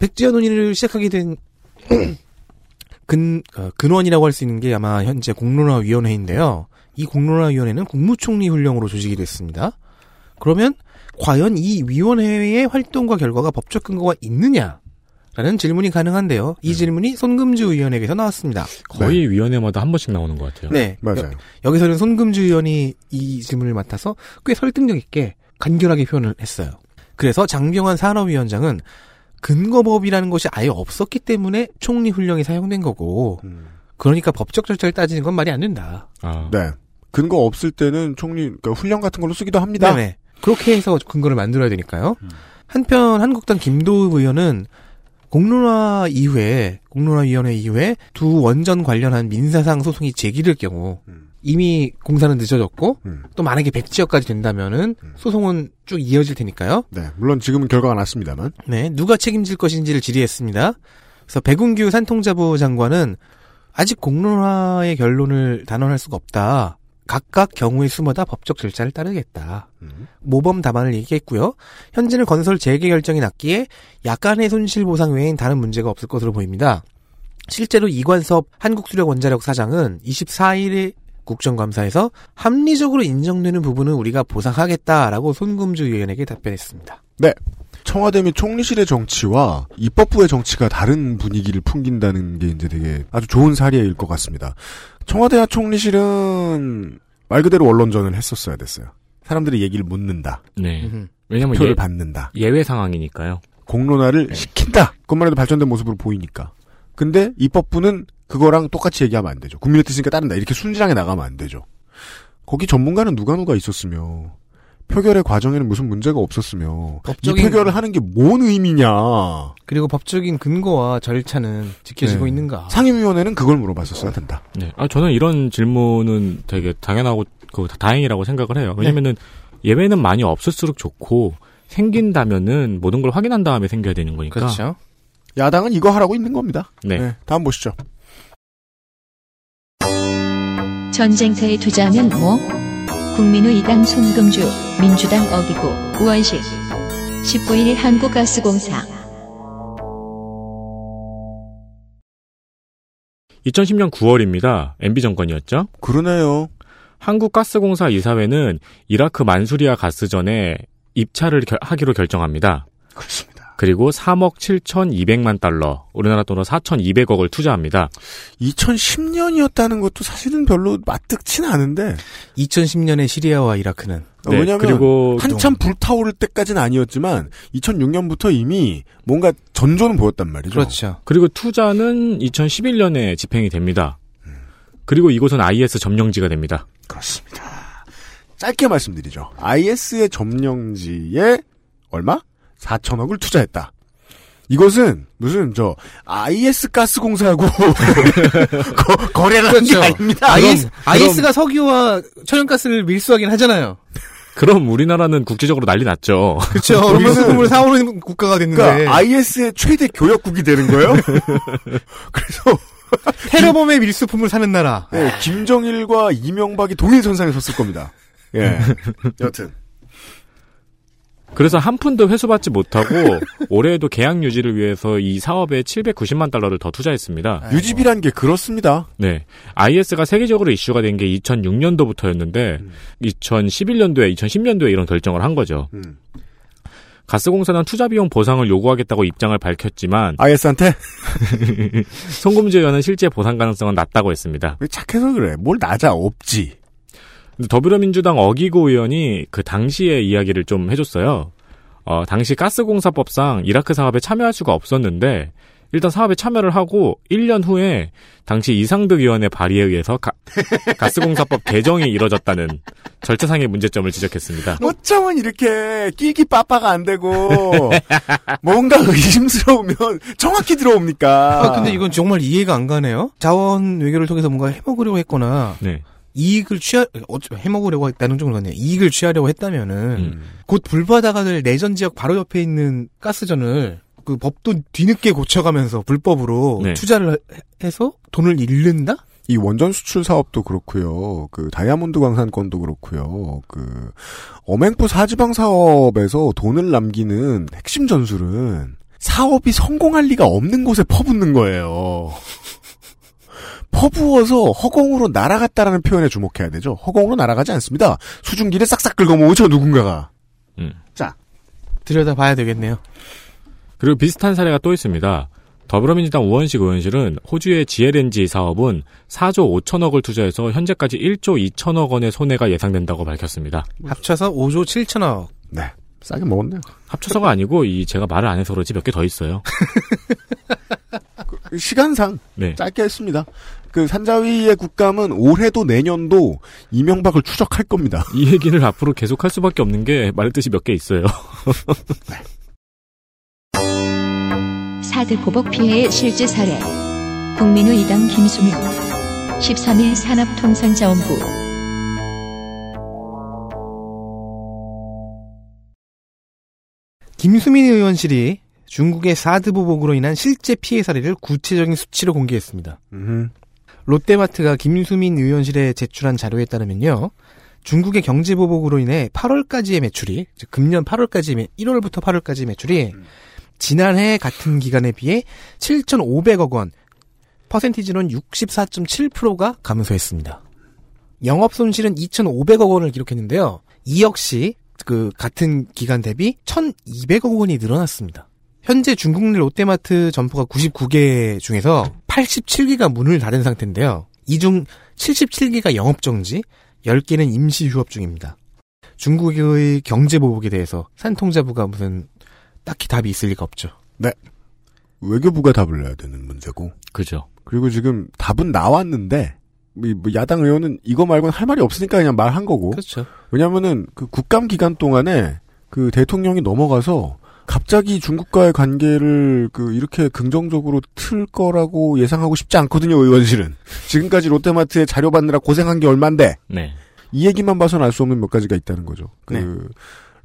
Speaker 3: 백지화 논의를 시작하게 된 근, 어, 근원이라고 할 수 있는 게 아마 현재 공론화위원회인데요. 이 공론화위원회는 국무총리 훈령으로 조직이 됐습니다. 그러면 과연 이 위원회의 활동과 결과가 법적 근거가 있느냐? 라는 질문이 가능한데요. 이 질문이 손금주 의원에게서 나왔습니다.
Speaker 4: 거의 위원회마다 한 번씩 나오는 것 같아요.
Speaker 3: 네.
Speaker 2: 맞아요.
Speaker 3: 여 기서는 손금주 의원이 이 질문을 맡아서 꽤 설득력 있게 간결하게 표현을 했어요. 그래서 장병환 산업위원장은 근거법이라는 것이 아예 없었기 때문에 총리 훈령이 사용된 거고,
Speaker 2: 음.
Speaker 3: 그러니까 법적 절차를 따지는 건 말이 안 된다.
Speaker 4: 아,
Speaker 2: 네. 근거 없을 때는 총리, 그러니까 훈련 같은 걸로 쓰기도 합니다.
Speaker 3: 네네. 그렇게 해서 근거를 만들어야 되니까요.
Speaker 2: 음.
Speaker 3: 한편 한국당 김도읍 의원은 공론화 이후에 공론화위원회 이후에 두 원전 관련한 민사상 소송이 제기될 경우
Speaker 2: 음.
Speaker 3: 이미 공사는 늦어졌고
Speaker 2: 음.
Speaker 3: 또 만약에 백지역까지 된다면은
Speaker 2: 음.
Speaker 3: 소송은 쭉 이어질 테니까요.
Speaker 2: 네. 물론 지금은 결과가 났습니다만.
Speaker 3: 네, 누가 책임질 것인지를 질의했습니다. 그래서 백운규 산통자부 장관은 아직 공론화의 결론을 단언할 수가 없다. 각각 경우의 수마다 법적 절차를 따르겠다.
Speaker 2: 음.
Speaker 3: 모범 답안을 얘기했고요. 현재는 건설 재개 결정이 났기에 약간의 손실 보상 외엔 다른 문제가 없을 것으로 보입니다. 실제로 이관섭 한국수력원자력 사장은 24일에 국정감사에서 합리적으로 인정되는 부분은 우리가 보상하겠다라고 손금주 의원에게 답변했습니다.
Speaker 2: 청와대 및 총리실의 정치와 입법부의 정치가 다른 분위기를 풍긴다는 게 이제 되게 아주 좋은 사례일 것 같습니다. 청와대와 총리실은 말 그대로 언론전을 했었어야 됐어요. 사람들이 얘기를 묻는다.
Speaker 4: 네. 왜냐면
Speaker 2: 표를
Speaker 4: 예,
Speaker 2: 받는다.
Speaker 4: 예외 상황이니까요.
Speaker 2: 공론화를
Speaker 4: 네.
Speaker 2: 시킨다. 그것만 해도 발전된 모습으로 보이니까. 근데 입법부는 그거랑 똑같이 얘기하면 안 되죠. 국민의 뜻이니까 따른다. 이렇게 순진하게 나가면 안 되죠. 거기 전문가는 누가 누가 있었으며 표결의 과정에는 무슨 문제가 없었으며
Speaker 3: 법적인-
Speaker 2: 이 표결을 하는 게 뭔 의미냐.
Speaker 3: 그리고 법적인 근거와 절차는 지켜지고
Speaker 2: 네.
Speaker 3: 있는가?
Speaker 2: 상임위원회는 그걸 물어봤었어야 된다.
Speaker 4: 네. 아, 저는 이런 질문은 되게 당연하고 그 다행이라고 생각을 해요. 왜냐면은 예외는 많이 없을수록 좋고 생긴다면은 모든 걸 확인한 다음에 생겨야 되는 거니까.
Speaker 3: 그렇죠.
Speaker 2: 야당은 이거 하라고 있는 겁니다.
Speaker 4: 네.
Speaker 2: 다음 보시죠.
Speaker 1: 전쟁터에 투자하면 뭐? 국민의당 손금주, 민주당 어기고, 우원식. 19일 한국가스공사.
Speaker 4: 2010년 9월입니다. MB 정권이었죠.
Speaker 2: 그러네요.
Speaker 4: 한국가스공사 이사회는 이라크 만수리아 가스전에 입찰을 결- 하기로 결정합니다.
Speaker 2: 그렇습니다.
Speaker 4: 그리고 3억 7,200만 달러, 우리나라 돈으로 4,200억을 투자합니다.
Speaker 2: 2010년이었다는 것도 사실은 별로 맞득치는 않은데
Speaker 3: 2010년에 시리아와 이라크는
Speaker 2: 어,
Speaker 4: 네,
Speaker 2: 왜냐하면
Speaker 4: 그리고
Speaker 2: 한참 불타오를 때까지는 아니었지만 2006년부터 이미 뭔가 전조는 보였단 말이죠.
Speaker 3: 그렇죠.
Speaker 4: 그리고 투자는 2011년에 집행이 됩니다. 그리고 이곳은 IS 점령지가 됩니다.
Speaker 2: 그렇습니다. 짧게 말씀드리죠. IS의 점령지에 얼마? 4천억을 투자했다. 이것은 무슨 저 IS 가스 공사하고 거, 거래를 한게
Speaker 3: 그렇죠.
Speaker 2: 아닙니다.
Speaker 3: IS, IS가 석유와 천연가스를 밀수하긴 하잖아요.
Speaker 4: 그럼 우리나라는 국제적으로 난리 났죠.
Speaker 3: 그렇죠. 밀수품을 사오는 국가가 됐는데
Speaker 2: 그러니까 IS의 최대 교역국이 되는 거예요. 그래서
Speaker 3: 테러범의 밀수품을 사는 나라.
Speaker 2: 네, 김정일과 이명박이 동일 선상에 섰을 겁니다. 예. 여튼
Speaker 4: 그래서 한 푼도 회수받지 못하고 올해에도 계약 유지를 위해서 이 사업에 790만 달러를 더 투자했습니다.
Speaker 2: 유지비란 게 그렇습니다.
Speaker 4: 네. IS가 세계적으로 이슈가 된 게 2006년도부터였는데 2011년도에 2010년도에 이런 결정을 한 거죠.
Speaker 2: 음.
Speaker 4: 가스공사는 투자 비용 보상을 요구하겠다고 입장을 밝혔지만
Speaker 2: IS한테
Speaker 4: 송금주 의원은 실제 보상 가능성은 낮다고 했습니다.
Speaker 2: 왜 착해서 그래. 뭘 낮아 없지.
Speaker 4: 근데 더불어민주당 어기고 의원이 그 당시의 이야기를 좀 해줬어요. 어, 당시 가스공사법상 이라크 사업에 참여할 수가 없었는데 일단 사업에 참여를 하고 1년 후에 당시 이상득 의원의 발의에 의해서 가, 가스공사법 개정이 이뤄졌다는 절차상의 문제점을 지적했습니다.
Speaker 2: 어쩌면 이렇게 끼기 빠빠가 안 되고 뭔가 의심스러우면 정확히 들어옵니까?
Speaker 3: 아, 근데 이건 정말 이해가 안 가네요. 자원 외교를 통해서 뭔가 해먹으려고 했거나
Speaker 4: 네.
Speaker 3: 이익을 취하 어쩌 해먹으려고 했다는 정도 같네요. 이익을 취하려고 했다면은
Speaker 4: 음.
Speaker 3: 곧 불바다가 될 내전 지역 바로 옆에 있는 가스전을 그 법도 뒤늦게 고쳐가면서 불법으로
Speaker 4: 네.
Speaker 3: 투자를 해- 해서 돈을 잃는다?
Speaker 2: 이 원전 수출 사업도 그렇고요. 그 다이아몬드 광산권도 그렇고요. 그 어맹부 사지방 사업에서 돈을 남기는 핵심 전술은 사업이 성공할 리가 없는 곳에 퍼붓는 거예요. 퍼부어서 허공으로 날아갔다라는 표현에 주목해야 되죠. 허공으로 날아가지 않습니다. 수증기를 싹싹 긁어모으죠 누군가가.
Speaker 4: 음.
Speaker 3: 들여다 봐야 되겠네요.
Speaker 4: 그리고 비슷한 사례가 또 있습니다. 더불어민주당 우원식 의원실은 호주의 GLNG 사업은 4조 5천억을 투자해서 현재까지 1조 2천억 원의 손해가 예상된다고 밝혔습니다.
Speaker 3: 합쳐서 5조 7천억.
Speaker 2: 네, 싸게 먹었네요.
Speaker 4: 합쳐서가 아니고 이 제가 말을 안 해서 그렇지 몇 개 더 있어요.
Speaker 2: 시간상
Speaker 4: 네.
Speaker 2: 짧게 했습니다. 그 산자위의 국감은 올해도 내년도 이명박을 추적할 겁니다.
Speaker 4: 이 얘기를 앞으로 계속 할 수밖에 없는 게 말했듯이 몇 개 있어요.
Speaker 1: 사드 보복 피해의 실제 사례. 국민의 이당 김수민. 13일 산업통상자원부.
Speaker 3: 김수민 의원실이 중국의 사드 보복으로 인한 실제 피해 사례를 구체적인 수치로 공개했습니다.
Speaker 2: 음,
Speaker 3: 롯데마트가 김수민 의원실에 제출한 자료에 따르면요. 중국의 경제 보복으로 인해 8월까지의 매출이 즉 금년 8월까지 1월부터 8월까지 매출이 지난해 같은 기간에 비해 7,500억 원, 퍼센티지는 64.7%가 감소했습니다. 영업 손실은 2,500억 원을 기록했는데요. 이 역시 그 같은 기간 대비 1,200억 원이 늘어났습니다. 현재 중국 내 롯데마트 점포가 99개 중에서 87개가 문을 닫은 상태인데요. 이 중 77개가 영업정지, 10개는 임시 휴업 중입니다. 중국의 경제 보복에 대해서 산통자부가 무슨 딱히 답이 있을 리가 없죠.
Speaker 2: 외교부가 답을 내야 되는 문제고.
Speaker 4: 그죠.
Speaker 2: 그리고 지금 답은 나왔는데 이뭐 야당 의원은 이거 말고는 할 말이 없으니까 그냥 말한 거고.
Speaker 3: 그렇죠.
Speaker 2: 왜냐면은 그 국감 기간 동안에 그 대통령이 넘어가서 갑자기 중국과의 관계를 그 이렇게 긍정적으로 틀 거라고 예상하고 싶지 않거든요, 의원실은. 지금까지 롯데마트에 자료 받느라 고생한 게 얼만데
Speaker 4: 네.
Speaker 2: 이 얘기만 봐서는 알 수 없는 몇 가지가 있다는 거죠. 그
Speaker 3: 네.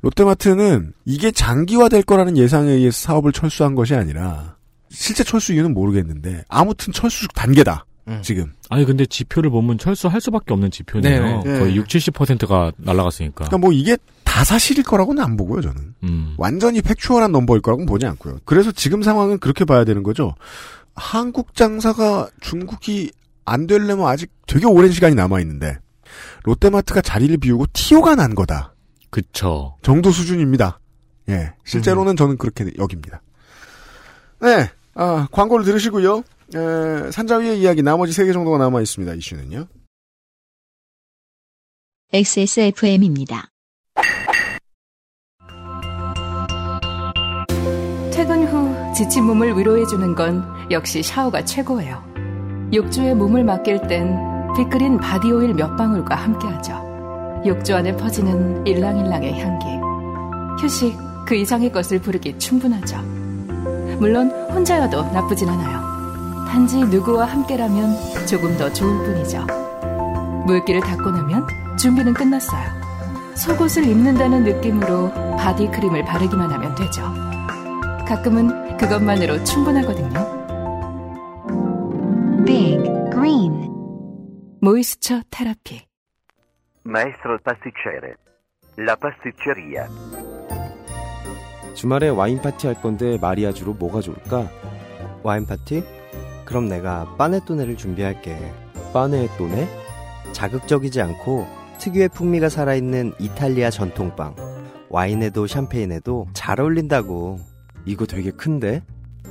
Speaker 2: 롯데마트는 이게 장기화될 거라는 예상에 의해서 사업을 철수한 것이 아니라 실제 철수 이유는 모르겠는데 아무튼 철수 단계다.
Speaker 3: 음.
Speaker 2: 지금.
Speaker 4: 아니 근데 지표를 보면 철수할 수밖에 없는 지표네요.
Speaker 3: 네,
Speaker 2: 네.
Speaker 4: 거의 6, 70%가 날아갔으니까.
Speaker 2: 그러니까 뭐 이게 다 사실일 거라고는 안 보고요, 저는.
Speaker 4: 음.
Speaker 2: 완전히 팩추얼한 넘버일 거라고는 보지 않고요. 그래서 지금 상황은 그렇게 봐야 되는 거죠. 한국 장사가 중국이 안 되려면 아직 되게 오랜 시간이 남아 있는데 롯데마트가 자리를 비우고 티오가 난 거다.
Speaker 4: 그쵸.
Speaker 2: 정도 수준입니다. 예. 실제로는 저는 그렇게 여깁니다. 네. 아, 광고를 들으시고요. 에, 산자위의 이야기 나머지 3개 정도가 남아 있습니다. 이슈는요.
Speaker 1: XSFM입니다.
Speaker 8: 퇴근 후 지친 몸을 위로해주는 건 역시 샤워가 최고예요. 욕조에 몸을 맡길 땐 빅그린 바디오일 몇 방울과 함께하죠. 욕조 안에 퍼지는 일랑일랑의 향기. 휴식 그 이상의 것을 부르기 충분하죠. 물론 혼자여도 나쁘진 않아요. 단지 누구와 함께라면 조금 더 좋을 뿐이죠. 물기를 닦고 나면 준비는 끝났어요. 속옷을 입는다는 느낌으로 바디크림을 바르기만 하면 되죠. 가끔은 그것만으로 충분하거든요.
Speaker 1: Big Green
Speaker 8: moisture therapy.
Speaker 7: Maestro pasticcere. La pasticceria.
Speaker 6: 주말에 와인 파티 할 건데 마리아주로 뭐가 좋을까?
Speaker 9: 와인 파티? 그럼 내가 panettone를 준비할게.
Speaker 6: 빠네또네?
Speaker 9: 자극적이지 않고 특유의 풍미가 살아있는 이탈리아 전통빵. 와인에도 샴페인에도 잘 어울린다고.
Speaker 6: 이거 되게 큰데?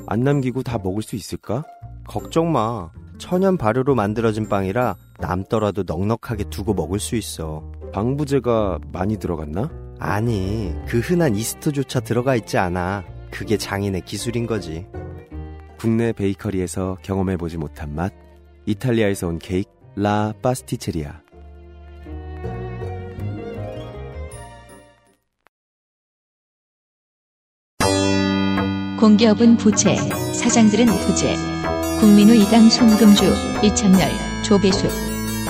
Speaker 6: 안 남기고 다 먹을 수 있을까?
Speaker 9: 걱정 마. 천연 발효로 만들어진 빵이라 남더라도 넉넉하게 두고 먹을 수 있어.
Speaker 6: 방부제가 많이 들어갔나?
Speaker 9: 아니, 그 흔한 이스트조차 들어가 있지 않아. 그게 장인의 기술인 거지.
Speaker 6: 국내 베이커리에서 경험해보지 못한 맛. 이탈리아에서 온 케이크 라 파스티체리아.
Speaker 1: 공기업은 부채, 사장들은 부재. 국민의 이당 손금주, 이창열, 조배숙.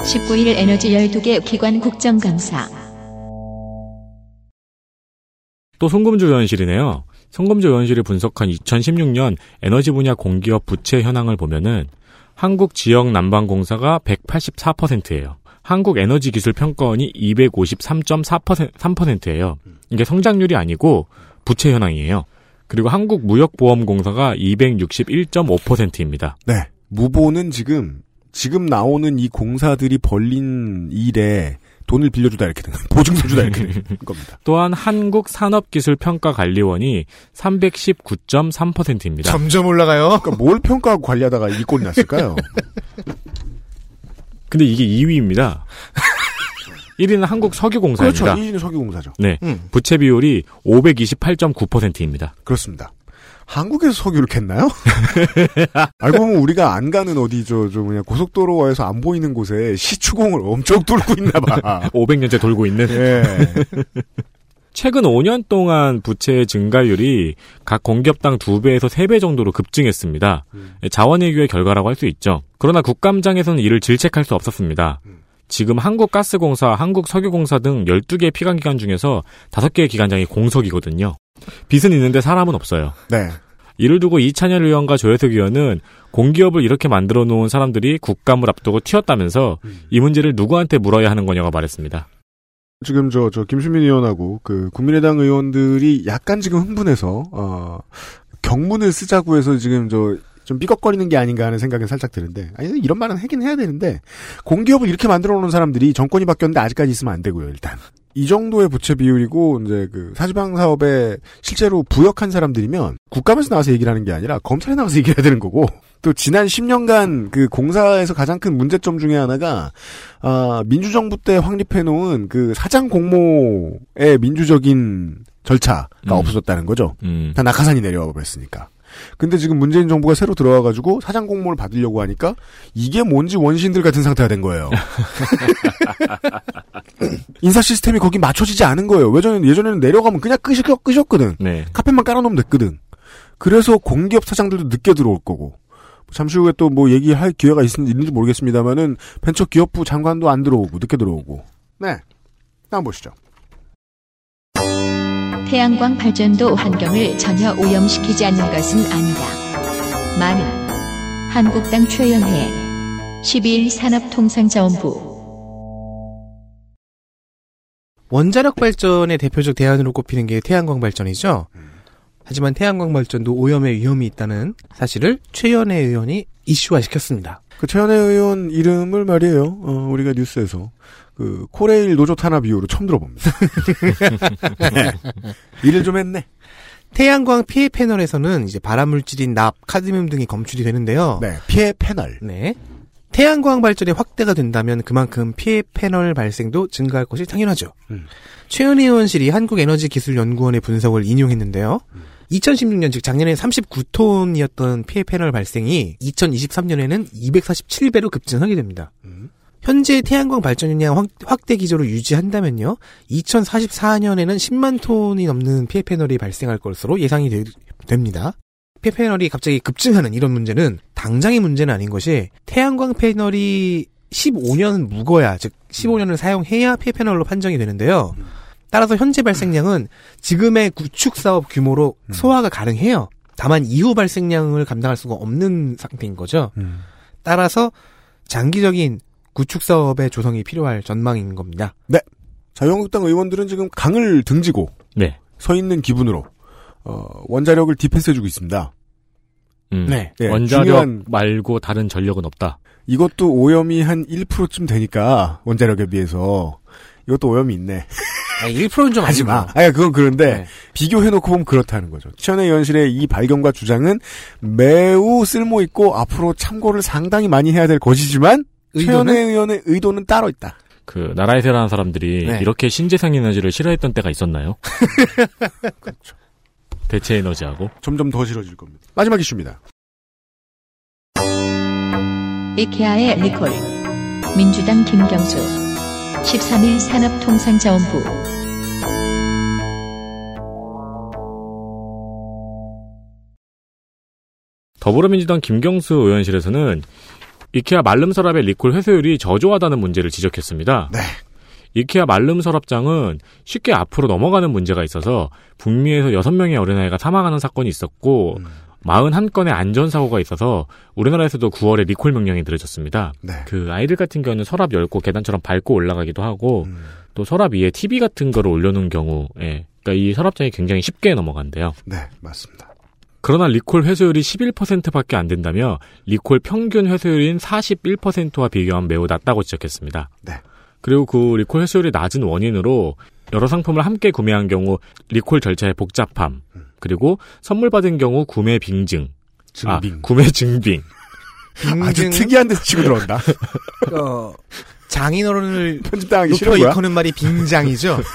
Speaker 1: 19일 에너지 12개 기관 국정감사.
Speaker 4: 또 송금주 의원실이네요. 송금주 의원실이 분석한 2016년 에너지 분야 공기업 부채 현황을 보면은 한국 지역 난방공사가 184%예요. 한국 에너지 기술 평가원이 253.3%예요. 이게 성장률이 아니고 부채 현황이에요. 그리고 한국 무역보험공사가 261.5%입니다.
Speaker 2: 네. 무보는 지금, 지금 나오는 이 공사들이 벌린 일에 돈을 빌려주다 이렇게 된, 보증서 주다 이렇게 된 겁니다.
Speaker 4: 또한 한국산업기술평가관리원이 319.3%입니다.
Speaker 3: 점점 올라가요.
Speaker 2: 그러니까 뭘 평가하고 관리하다가 이 꼴이 났을까요?
Speaker 4: 근데 이게 2위입니다. 1위는 한국석유공사입니다.
Speaker 2: 그렇죠. 2위는 석유공사죠.
Speaker 4: 네.
Speaker 3: 음.
Speaker 4: 부채 비율이 528.9%입니다.
Speaker 2: 그렇습니다. 한국에서 석유를 캤나요? 알고 보면 우리가 안 가는 어디 저, 저 뭐냐 고속도로에서 안 보이는 곳에 시추공을 엄청 뚫고 있나 봐.
Speaker 4: 500년째 돌고 있는.
Speaker 2: 예.
Speaker 4: 최근 5년 동안 부채 증가율이 각 공기업당 2배에서 3배 정도로 급증했습니다. 자원외교의 결과라고 할 수 있죠. 그러나 국감장에서는 이를 질책할 수 없었습니다. 지금 한국가스공사, 한국석유공사 등 12개의 피감기관 중에서 5개의 기관장이 공석이거든요. 빚은 있는데 사람은 없어요.
Speaker 2: 네.
Speaker 4: 이를 두고 이찬열 의원과 조혜석 의원은 공기업을 이렇게 만들어 놓은 사람들이 국감을 앞두고 튀었다면서 이 문제를 누구한테 물어야 하는 거냐고 말했습니다.
Speaker 2: 지금 저, 저, 김수민 의원하고 그 국민의당 의원들이 약간 지금 흥분해서, 어, 경문을 쓰자고 해서 지금 저, 좀 삐걱거리는 게 아닌가 하는 생각이 살짝 드는데, 아니, 이런 말은 하긴 해야 되는데, 공기업을 이렇게 만들어 놓은 사람들이 정권이 바뀌었는데 아직까지 있으면 안 되고요, 일단. 이 정도의 부채 비율이고, 이제 그 사지방 사업에 실제로 부역한 사람들이면 국감에서 나와서 얘기를 하는 게 아니라 검찰에 나와서 얘기를 해야 되는 거고, 또 지난 10년간 그 공사에서 가장 큰 문제점 중에 하나가, 아, 민주정부 때 확립해 놓은 그 사장 공모의 민주적인 절차가
Speaker 4: 음.
Speaker 2: 없어졌다는 거죠.
Speaker 4: 음.
Speaker 2: 다 낙하산이 내려와 버렸으니까. 근데 지금 문재인 정부가 새로 들어와가지고 사장 공모를 받으려고 하니까 이게 뭔지 원신들 같은 상태가 된 거예요. 인사 시스템이 거기 맞춰지지 않은 거예요. 예전에는, 예전에는 내려가면 그냥 끄셔, 끄셨거든.
Speaker 4: 네.
Speaker 2: 카펫만 깔아놓으면 됐거든. 그래서 공기업 사장들도 늦게 들어올 거고. 잠시 후에 또 뭐 얘기할 기회가 있, 있는지 모르겠습니다만은 벤처기업부 장관도 안 들어오고 늦게 들어오고. 네. 다음 보시죠.
Speaker 1: 태양광 발전도 환경을 전혀 오염시키지 않는 것은 아니다. 많은 한국당 최연회 12일 산업통상자원부
Speaker 3: 원자력 발전의 대표적 대안으로 꼽히는 게 태양광 발전이죠. 하지만 태양광 발전도 오염의 위험이 있다는 사실을 최연애 의원이 이슈화시켰습니다.
Speaker 2: 그 최현혜 의원 이름을 말이에요. 어, 우리가 뉴스에서 그 코레일 노조 탄압 이후로 처음 들어봅니다. 네. 일을 좀 했네.
Speaker 3: 태양광 피해 패널에서는 이제 발암물질인 납, 카드뮴 등이 검출이 되는데요.
Speaker 2: 네, 피해 패널.
Speaker 3: 네. 태양광 발전이 확대가 된다면 그만큼 피해 패널 발생도 증가할 것이 당연하죠.
Speaker 2: 음.
Speaker 3: 최은희 의원실이 한국에너지기술연구원의 분석을 인용했는데요. 2016년 즉 작년에 39톤이었던 피해 패널 발생이 2023년에는 247배로 급증하게 됩니다.
Speaker 2: 음.
Speaker 3: 현재 태양광 발전량 확- 확대 기조를 유지한다면요. 2044년에는 10만 톤이 넘는 피해 패널이 발생할 것으로 예상이 되- 됩니다. 피해 패널이 갑자기 급증하는 이런 문제는 당장의 문제는 아닌 것이 태양광 패널이 15년 묵어야 즉 15년을 사용해야 피해 패널로 판정이 되는데요. 따라서 현재 발생량은 지금의 구축 사업 규모로 소화가 가능해요. 다만 이후 발생량을 감당할 수가 없는 상태인 거죠.
Speaker 2: 음.
Speaker 3: 따라서 장기적인 구축 사업의 조성이 필요할 전망인 겁니다.
Speaker 2: 자유한국당 의원들은 지금 강을 등지고
Speaker 4: 네.
Speaker 2: 서 있는 기분으로 어, 원자력을 디펜스해주고 있습니다.
Speaker 4: 음.
Speaker 3: 네.
Speaker 2: 네,
Speaker 4: 원자력
Speaker 2: 중요한-
Speaker 4: 말고 다른 전력은 없다.
Speaker 2: 이것도 오염이 한 1%쯤 되니까 원자력에 비해서 이것도 오염이 있네.
Speaker 3: 1%는 좀
Speaker 2: 하지 마.
Speaker 3: 아니
Speaker 2: 그건 그런데
Speaker 3: 네.
Speaker 2: 비교해놓고 보면 그렇다는 거죠. 최현의 의원실의 이 발견과 주장은 매우 쓸모 있고 앞으로 참고를 상당히 많이 해야 될 것이지만? 최현의 의원의 의도는 따로 있다.
Speaker 4: 그 나라에 세라는 사람들이
Speaker 3: 네.
Speaker 4: 이렇게 신재생 에너지를 싫어했던 때가 있었나요?
Speaker 2: 그렇죠.
Speaker 4: 대체 에너지하고
Speaker 2: 점점 더 싫어질 겁니다. 마지막 이슈입니다.
Speaker 1: 이케아의 니콜 민주당 김경수 13일 산업통상자원부
Speaker 4: 더불어민주당 김경수 의원실에서는 이케아 말름 서랍의 리콜 회수율이 저조하다는 문제를 지적했습니다.
Speaker 2: 네.
Speaker 4: 이케아 말름 서랍장은 쉽게 앞으로 넘어가는 문제가 있어서 북미에서 6명의 어린아이가 사망하는 사건이 있었고
Speaker 2: 음.
Speaker 4: 41건의 안전사고가 있어서 우리나라에서도 9월에 리콜 명령이 내려졌습니다.
Speaker 2: 네.
Speaker 4: 그 아이들 같은 경우는 서랍 열고 계단처럼 밟고 올라가기도 하고
Speaker 2: 음.
Speaker 4: 또 서랍 위에 TV 같은 거를 올려놓은 경우에 그러니까 이 서랍장이 굉장히 쉽게 넘어간대요.
Speaker 2: 네, 맞습니다.
Speaker 4: 그러나 리콜 회수율이 11%밖에 안 된다며 리콜 평균 회수율인 41%와 비교하면 매우 낮다고 지적했습니다.
Speaker 2: 네.
Speaker 4: 그리고 그 리콜 회수율이 낮은 원인으로 여러 상품을 함께 구매한 경우 리콜 절차의 복잡함, 그리고 선물 받은 경우 구매 빙증, 아,
Speaker 2: 증빙.
Speaker 4: 구매 증빙,
Speaker 2: 아주
Speaker 3: 빙증은,
Speaker 2: 특이한 데서 치고 들어온다.
Speaker 3: 어, 장인어른을
Speaker 2: 편집당하기
Speaker 3: 높여
Speaker 2: 싫은 거야?
Speaker 3: 이거는 말이 빙장이죠.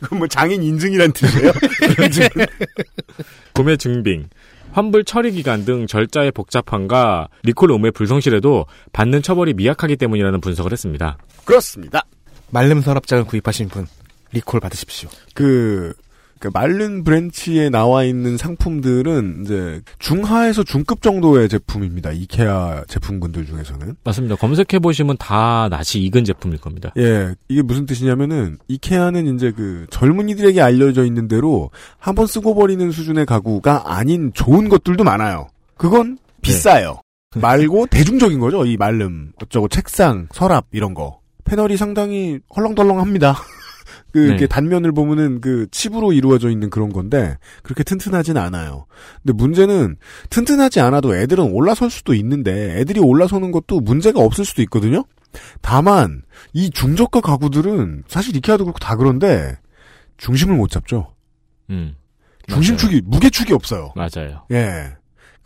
Speaker 2: 그건 뭐 장인 인증이란 뜻이에요?
Speaker 4: 구매 증빙, 환불 처리 기간 등 절차의 복잡함과 리콜 의무의 불성실에도 받는 처벌이 미약하기 때문이라는 분석을 했습니다.
Speaker 2: 그렇습니다.
Speaker 3: 말름 서랍장을 구입하신 분 리콜 받으십시오.
Speaker 2: 그, 그 말름 브랜드에 나와 있는 상품들은 이제 중하에서 중급 정도의 제품입니다. 이케아 제품군들 중에서는.
Speaker 4: 맞습니다. 검색해 보시면 다 낯이 익은 제품일 겁니다.
Speaker 2: 예, 이게 무슨 뜻이냐면은 이케아는 이제 그 젊은이들에게 알려져 있는 대로 한번 쓰고 버리는 수준의 가구가 아닌 좋은 것들도 많아요. 그건 비싸요. 말고 대중적인 거죠. 이 말름 어쩌고 책상, 서랍 이런 거. 패널이 상당히 헐렁덜렁합니다. 그
Speaker 4: 네.
Speaker 2: 이렇게 단면을 보면은 그 칩으로 이루어져 있는 그런 건데 그렇게 튼튼하진 않아요. 근데 문제는 튼튼하지 않아도 애들은 올라설 수도 있는데 애들이 올라서는 것도 문제가 없을 수도 있거든요. 다만 이 중저가 가구들은 사실 이케아도 그렇고 다 그런데 중심을 못 잡죠.
Speaker 4: 음.
Speaker 2: 중심축이 무게축이 없어요.
Speaker 4: 맞아요.
Speaker 2: 예.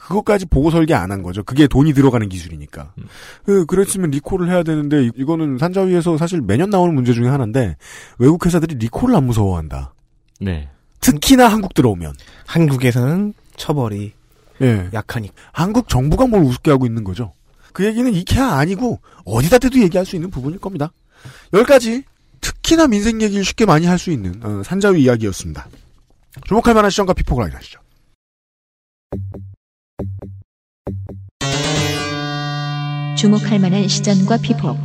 Speaker 2: 그것까지 보고 설계 안 한 거죠. 그게 돈이 들어가는 기술이니까.
Speaker 4: 음.
Speaker 2: 그, 그랬으면 리콜을 해야 되는데, 이- 이거는 산자위에서 사실 매년 나오는 문제 중에 하나인데, 외국 회사들이 리콜을 안 무서워한다.
Speaker 4: 네.
Speaker 2: 특히나 한국 들어오면.
Speaker 3: 한국에서는 처벌이
Speaker 2: 예.
Speaker 3: 약하니까.
Speaker 2: 한국 정부가 뭘 우습게 하고 있는 거죠. 그 얘기는 이케아 아니고, 어디다 대도 얘기할 수 있는 부분일 겁니다. 여기까지, 특히나 민생 얘기를 쉽게 많이 할 수 있는, 어, 산자위 이야기였습니다. 주목할 만한 시점과 피폭을 확인하시죠.
Speaker 1: 주목할 만한 시전과 피폭.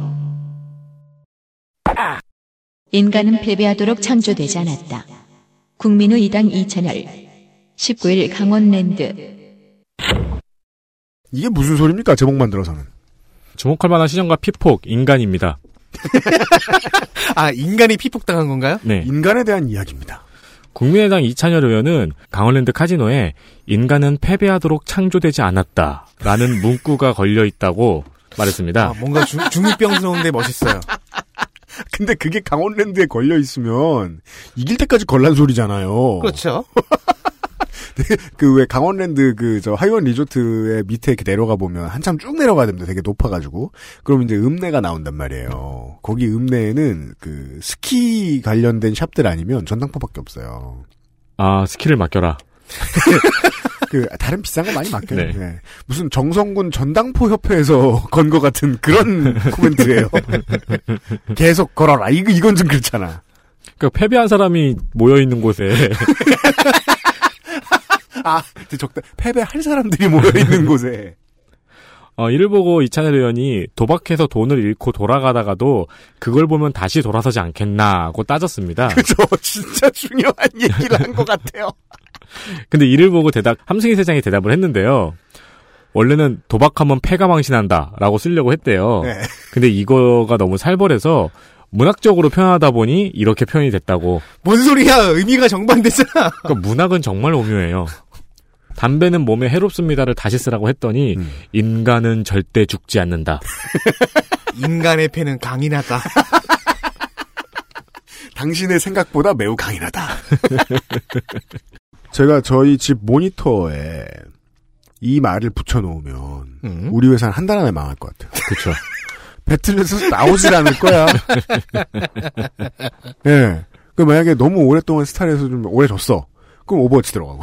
Speaker 1: 인간은 패배하도록 창조되지 않았다. 국민의 이당 이찬열. 19일 강원랜드.
Speaker 2: 이게 무슨 소리입니까? 제목 만 들어서는.
Speaker 4: 주목할 만한 시정과 피폭, 인간입니다.
Speaker 3: 아 인간이 피폭당한 건가요?
Speaker 4: 네.
Speaker 2: 인간에 대한 이야기입니다.
Speaker 4: 국민의당 이찬열 의원은 강원랜드 카지노에 인간은 패배하도록 창조되지 않았다라는 문구가 걸려 있다고 말했습니다.
Speaker 3: 아, 뭔가 중, 중이병스러운데 멋있어요.
Speaker 2: 근데 그게 강원랜드에 걸려 있으면 이길 때까지 걸란 소리잖아요.
Speaker 3: 그렇죠.
Speaker 2: 그왜 강원랜드 그 저 하이원 리조트의 밑에 이렇게 내려가 보면 한참 쭉 내려가야 됩니다. 되게 높아가지고 그럼 이제 읍내가 나온단 말이에요. 거기 읍내에는 그 스키 관련된 샵들 아니면 전당포밖에 없어요.
Speaker 4: 아 스키를 맡겨라.
Speaker 2: 그 다른 비싼 거 많이 맡겨요.
Speaker 4: 네.
Speaker 2: 네. 무슨 정성군 전당포 협회에서 건거 같은 그런 코멘트예요. 계속 걸어라. 이거 이건 좀 그렇잖아.
Speaker 4: 그러니까 패배한 사람이 모여 있는 곳에
Speaker 2: 아, 적다. 패배할 사람들이 모여 있는 곳에.
Speaker 4: 어, 이를 보고 이찬열 의원이 도박해서 돈을 잃고 돌아가다가도 그걸 보면 다시 돌아서지 않겠나고 따졌습니다.
Speaker 2: 그죠. 진짜 중요한 얘기를 한 것 같아요.
Speaker 4: 근데 이를 보고 대답 함승희 세장이 대답을 했는데요. 원래는 도박하면 패가 망신한다 라고 쓰려고 했대요.
Speaker 2: 네.
Speaker 4: 근데 이거가 너무 살벌해서 문학적으로 표현하다 보니 이렇게 표현이 됐다고.
Speaker 3: 뭔 소리야? 의미가 정반대잖아.
Speaker 4: 그러니까 문학은 정말 오묘해요. 담배는 몸에 해롭습니다를 다시 쓰라고 했더니
Speaker 2: 음.
Speaker 4: 인간은 절대 죽지 않는다.
Speaker 3: 인간의 패는 강인하다.
Speaker 2: 당신의 생각보다 매우 강인하다. 제가 저희 집 모니터에 이 말을 붙여놓으면
Speaker 3: 음.
Speaker 2: 우리 회사는 한 달 안에 망할 것 같아요.
Speaker 4: 그렇죠.
Speaker 2: 배틀에서 나오질 않을 거야. 예. 그 만약에 너무 오랫동안 스타일에서 좀 오래 졌어. 그럼 오버워치 들어가고.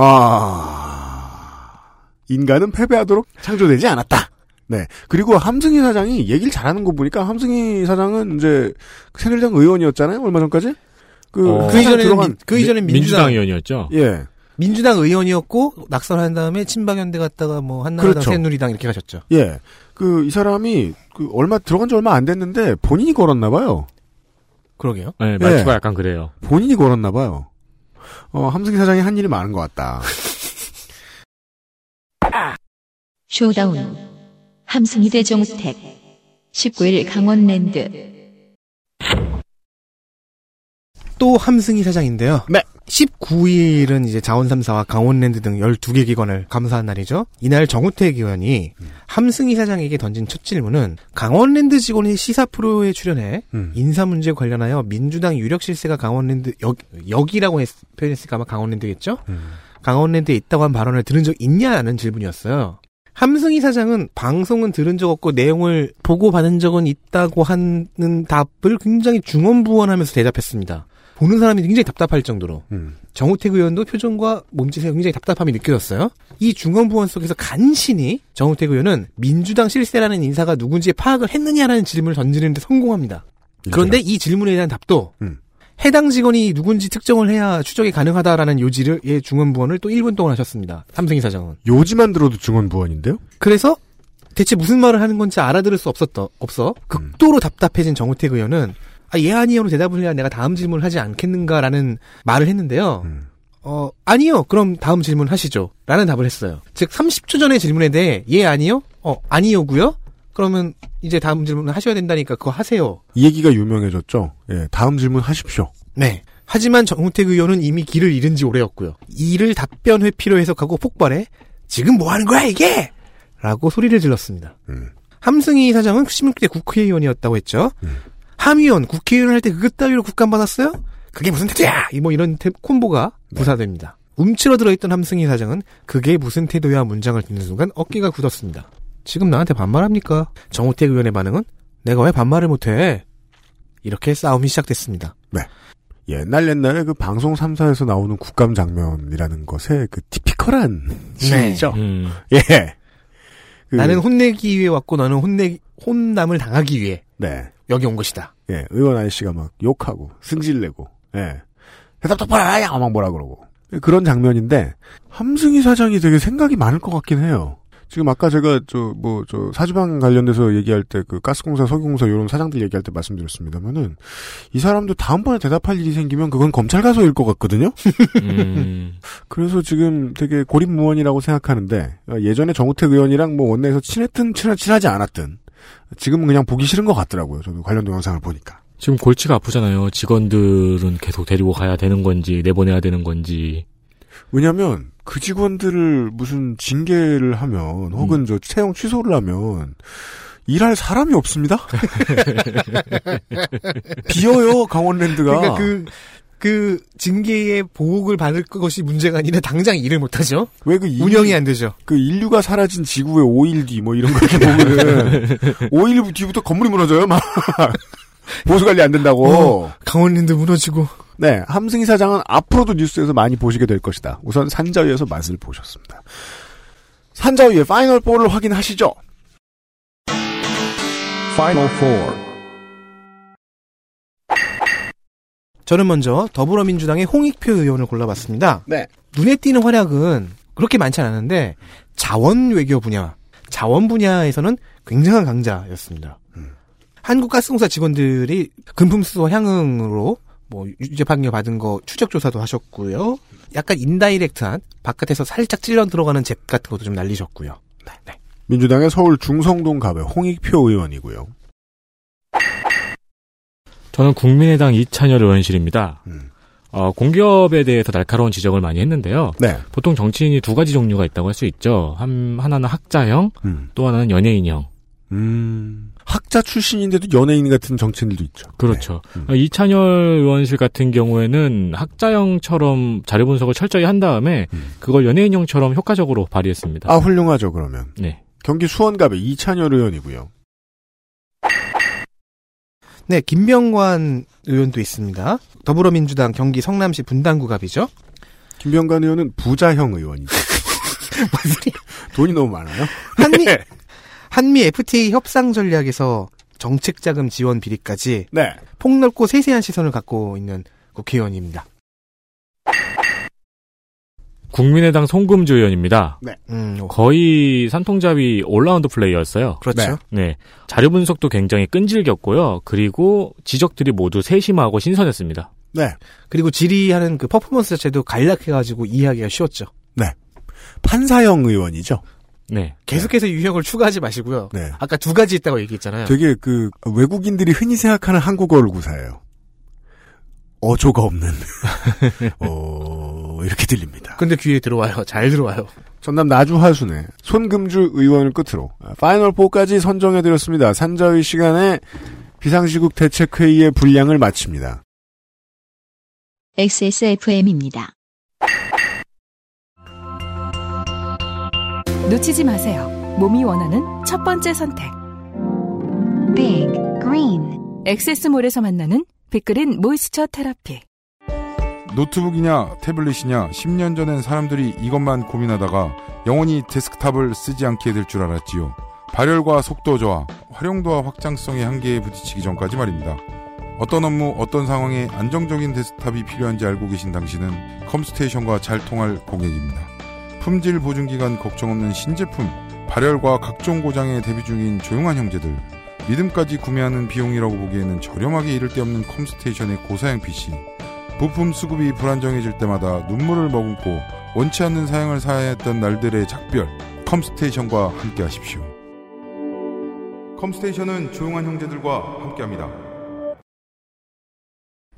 Speaker 2: 아. 인간은 패배하도록 창조되지 않았다. 네. 그리고 함승희 사장이 얘기를 잘하는 거 보니까 함승희 사장은 이제 새누리당 의원이었잖아요. 얼마 전까지. 그,
Speaker 4: 어.
Speaker 3: 그 이전에는
Speaker 2: 들어간,
Speaker 3: 민- 그 이전엔
Speaker 4: 민주당
Speaker 3: 민주당
Speaker 4: 의원이었죠.
Speaker 2: 예.
Speaker 3: 민주당 의원이었고 낙선한 다음에 친박연대 갔다가 뭐 한나라당
Speaker 2: 그렇죠.
Speaker 3: 새누리당 이렇게 가셨죠.
Speaker 2: 예. 그, 이 사람이, 그, 얼마, 들어간 지 얼마 안 됐는데, 본인이 걸었나 봐요.
Speaker 3: 그러게요.
Speaker 4: 네, 말투가
Speaker 2: 예.
Speaker 4: 약간 그래요.
Speaker 2: 본인이 걸었나 봐요. 어, 함승희 사장이 한 일이 많은 것 같다.
Speaker 1: showdown 함승희 대 정우택 19일 강원랜드
Speaker 3: 또 함승희 사장인데요.
Speaker 2: 네.
Speaker 3: 19일은 이제 자원 3사와 강원랜드 등 12개 기관을 감사한 날이죠. 이날 정우택 의원이 함승희 사장에게 던진 첫 질문은 강원랜드 직원이 시사 프로에 출연해
Speaker 2: 음.
Speaker 3: 인사 문제 관련하여 민주당 유력 실세가 강원랜드 역, 역이라고 했, 표현했으니까 아마 강원랜드겠죠?
Speaker 2: 음.
Speaker 3: 강원랜드에 있다고 한 발언을 들은 적 있냐는 질문이었어요. 함승희 사장은 방송은 들은 적 없고 내용을 보고 받은 적은 있다고 하는 답을 굉장히 중언부언하면서 대답했습니다. 보는 사람이 굉장히 답답할 정도로
Speaker 2: 음.
Speaker 3: 정우택 의원도 표정과 몸짓에 굉장히 답답함이 느껴졌어요. 이 중언부언 속에서 간신히 정우택 의원은 민주당 실세라는 인사가 누군지 파악을 했느냐라는 질문을 던지는데 성공합니다. 그런데 이 질문에 대한 답도
Speaker 2: 음.
Speaker 3: 해당 직원이 누군지 특정을 해야 추적이 가능하다라는 요지를 예 중언부언을 또 1분 동안 하셨습니다. 삼승희 사장은.
Speaker 2: 요지만 들어도 증언부원인데요?
Speaker 3: 그래서 대체 무슨 말을 하는 건지 알아들을 수 없었더 없어 극도로 답답해진 정우택 의원은 아, 예 아니요로 대답을 해야 내가 다음 질문을 하지 않겠는가라는 말을 했는데요.
Speaker 2: 음.
Speaker 3: 어 아니요 그럼 다음 질문 하시죠 라는 답을 했어요. 즉 30초 전의 질문에 대해 예 아니요 어 아니요고요. 그러면 이제 다음 질문을 하셔야 된다니까 그거 하세요.
Speaker 2: 이 얘기가 유명해졌죠? 예, 다음 질문 하십시오.
Speaker 3: 네. 하지만 정우택 의원은 이미 길을 잃은 지 오래였고요. 이를 답변 회피로 해석하고 폭발해 지금 뭐 하는 거야 이게? 라고 소리를 질렀습니다.
Speaker 2: 음.
Speaker 3: 함승희 사장은 16대 국회의원이었다고 했죠.
Speaker 2: 음.
Speaker 3: 함의원 국회의원 할 때 그것 따위로 국감 받았어요? 그게 무슨 태도야? 이뭐 이런 태- 콤보가 부사됩니다. 움츠러 들어 있던 함승희 사장은 그게 무슨 태도야 문장을 듣는 순간 어깨가 굳었습니다. 지금 나한테 반말합니까? 정우택 의원의 반응은 내가 왜 반말을 못해? 이렇게 싸움이 시작됐습니다.
Speaker 2: 옛날 옛날에 그 방송 3사에서 나오는 국감 장면이라는 것의 그 티피컬한 시이죠
Speaker 4: 음.
Speaker 2: 예. 그,
Speaker 3: 나는 혼내기 위해 왔고 너는 혼내 혼남을 당하기 위해
Speaker 2: 네.
Speaker 3: 여기 온 것이다.
Speaker 2: 예, 의원 아저씨가 막 욕하고 승질내고 예. 대답 똑바로 하야 막 뭐라 그러고 그런 장면인데 함승희 사장이 되게 생각이 많을 것 같긴 해요. 지금 아까 제가 저 뭐 저 사주방 관련돼서 얘기할 때 그 가스공사, 석유공사 이런 사장들 얘기할 때 말씀드렸습니다만은 이 사람도 다음번에 대답할 일이 생기면 그건 검찰 가서일 것 같거든요.
Speaker 4: 음.
Speaker 2: 그래서 지금 되게 고립무원이라고 생각하는데 어, 예전에 정우택 의원이랑 뭐 원내에서 친했든 친하, 친하지 않았든 지금은 그냥 보기 싫은 것 같더라고요. 저도 관련 동영상을 보니까.
Speaker 4: 지금 골치가 아프잖아요. 직원들은 계속 데리고 가야 되는 건지 내보내야 되는 건지.
Speaker 2: 왜냐하면 그 직원들을 무슨 징계를 하면 혹은 저 채용 취소를 하면 일할 사람이 없습니다. 비어요 강원랜드가.
Speaker 3: 그러니까 그, 그 징계의 보복을 받을 것이 문제가 아니라 당장 일을 못하죠.
Speaker 2: 왜 그
Speaker 3: 운영이 안 되죠.
Speaker 2: 그 인류가 사라진 지구의 5일 뒤 뭐 이런 거 이렇게 보면은 5일 뒤부터 건물이 무너져요 막 보수 관리 안 된다고.
Speaker 3: 어, 강원랜드 무너지고.
Speaker 2: 네, 함승희 사장은 앞으로도 뉴스에서 많이 보시게 될 것이다. 우선 산자위에서 맛을 보셨습니다. 산자위의 파이널 4를 확인하시죠.
Speaker 10: Final Four.
Speaker 3: 저는 먼저 더불어민주당의 홍익표 의원을 골라봤습니다.
Speaker 2: 네.
Speaker 3: 눈에 띄는 활약은 그렇게 많지 않았는데 자원 외교 분야, 자원 분야에서는 굉장한 강자였습니다. 한국가스공사 직원들이 금품 수소 향응으로 뭐 유죄 판결 받은 거 추적 조사도 하셨고요. 약간 인다이렉트한 바깥에서 살짝 찔러 들어가는 잽 같은 것도 좀 날리셨고요. 네.
Speaker 2: 민주당의 서울 중성동 갑의 홍익표 의원이고요.
Speaker 4: 저는 국민의당 이찬열 의원실입니다. 어, 공기업에 대해서 날카로운 지적을 많이 했는데요.
Speaker 2: 네.
Speaker 4: 보통 정치인이 두 가지 종류가 있다고 할 수 있죠. 한, 하나는 학자형,
Speaker 2: 음.
Speaker 4: 또 하나는 연예인형.
Speaker 2: 음. 학자 출신인데도 연예인 같은 정치인들도 있죠.
Speaker 4: 그렇죠.
Speaker 2: 네. 음.
Speaker 4: 어, 이찬열 의원실 같은 경우에는 학자형처럼 자료 분석을 철저히 한 다음에 그걸 연예인형처럼 효과적으로 발휘했습니다.
Speaker 2: 음. 아, 훌륭하죠, 그러면.
Speaker 4: 네.
Speaker 2: 경기 수원갑의 이찬열 의원이고요.
Speaker 3: 네, 김병관 의원도 있습니다. 더불어민주당 경기 성남시 분당구갑이죠.
Speaker 2: 김병관 의원은 부자형 의원이죠. 돈이 너무 많아요.
Speaker 3: 한미 한미 FTA 협상 전략에서 정책 자금 지원 비리까지
Speaker 2: 네.
Speaker 3: 폭넓고 세세한 시선을 갖고 있는 국회의원입니다.
Speaker 4: 국민의당 손금주 의원입니다.
Speaker 2: 네.
Speaker 3: 음,
Speaker 4: 거의 산통자위 all-round play였어요.
Speaker 3: 그렇죠.
Speaker 4: 네. 자료 분석도 굉장히 끈질겼고요. 그리고 지적들이 모두 세심하고 신선했습니다.
Speaker 2: 네.
Speaker 3: 그리고 질의하는 그 퍼포먼스 자체도 간략해가지고 이해하기가 쉬웠죠.
Speaker 2: 네. 판사형 의원이죠.
Speaker 4: 네.
Speaker 3: 계속해서 유형을 추가하지 마시고요.
Speaker 2: 네.
Speaker 3: 아까 두 가지 있다고 얘기했잖아요.
Speaker 2: 되게 그 외국인들이 흔히 생각하는 한국어를 구사해요. 어조가 없는. 어, 이렇게 들립니다.
Speaker 3: 근데 귀에 들어와요. 잘 들어와요.
Speaker 2: 전남 나주하순의 손금주 의원을 끝으로 파이널 4까지 선정해 드렸습니다. 산자의 시간에 비상시국 대책회의의 분량을 마칩니다.
Speaker 1: XSFM입니다.
Speaker 8: 놓치지 마세요. 몸이 원하는 첫 번째 선택.
Speaker 1: Big Green
Speaker 8: 엑세스몰에서 만나는 빅그린 모이스처 테라피.
Speaker 5: 노트북이냐 태블릿이냐 10년 전엔 사람들이 이것만 고민하다가 영원히 데스크탑을 쓰지 않게 될 줄 알았지요. 발열과 속도 저하, 활용도와 확장성의 한계에 부딪히기 전까지 말입니다. 어떤 업무, 어떤 상황에 안정적인 데스크탑이 필요한지 알고 계신 당신은 컴스테이션과 잘 통할 고객입니다. 품질 보증 기간 걱정 없는 신제품, 발열과 각종 고장에 대비 중인 조용한 형제들, 믿음까지 구매하는 비용이라고 보기에는 저렴하기 이를 데 없는 컴스테이션의 고사양 PC, 부품 수급이 불안정해질 때마다 눈물을 머금고 원치 않는 사양을 사야 했던 날들의 작별, 컴스테이션과 함께 하십시오. 컴스테이션은 조용한 형제들과 함께합니다.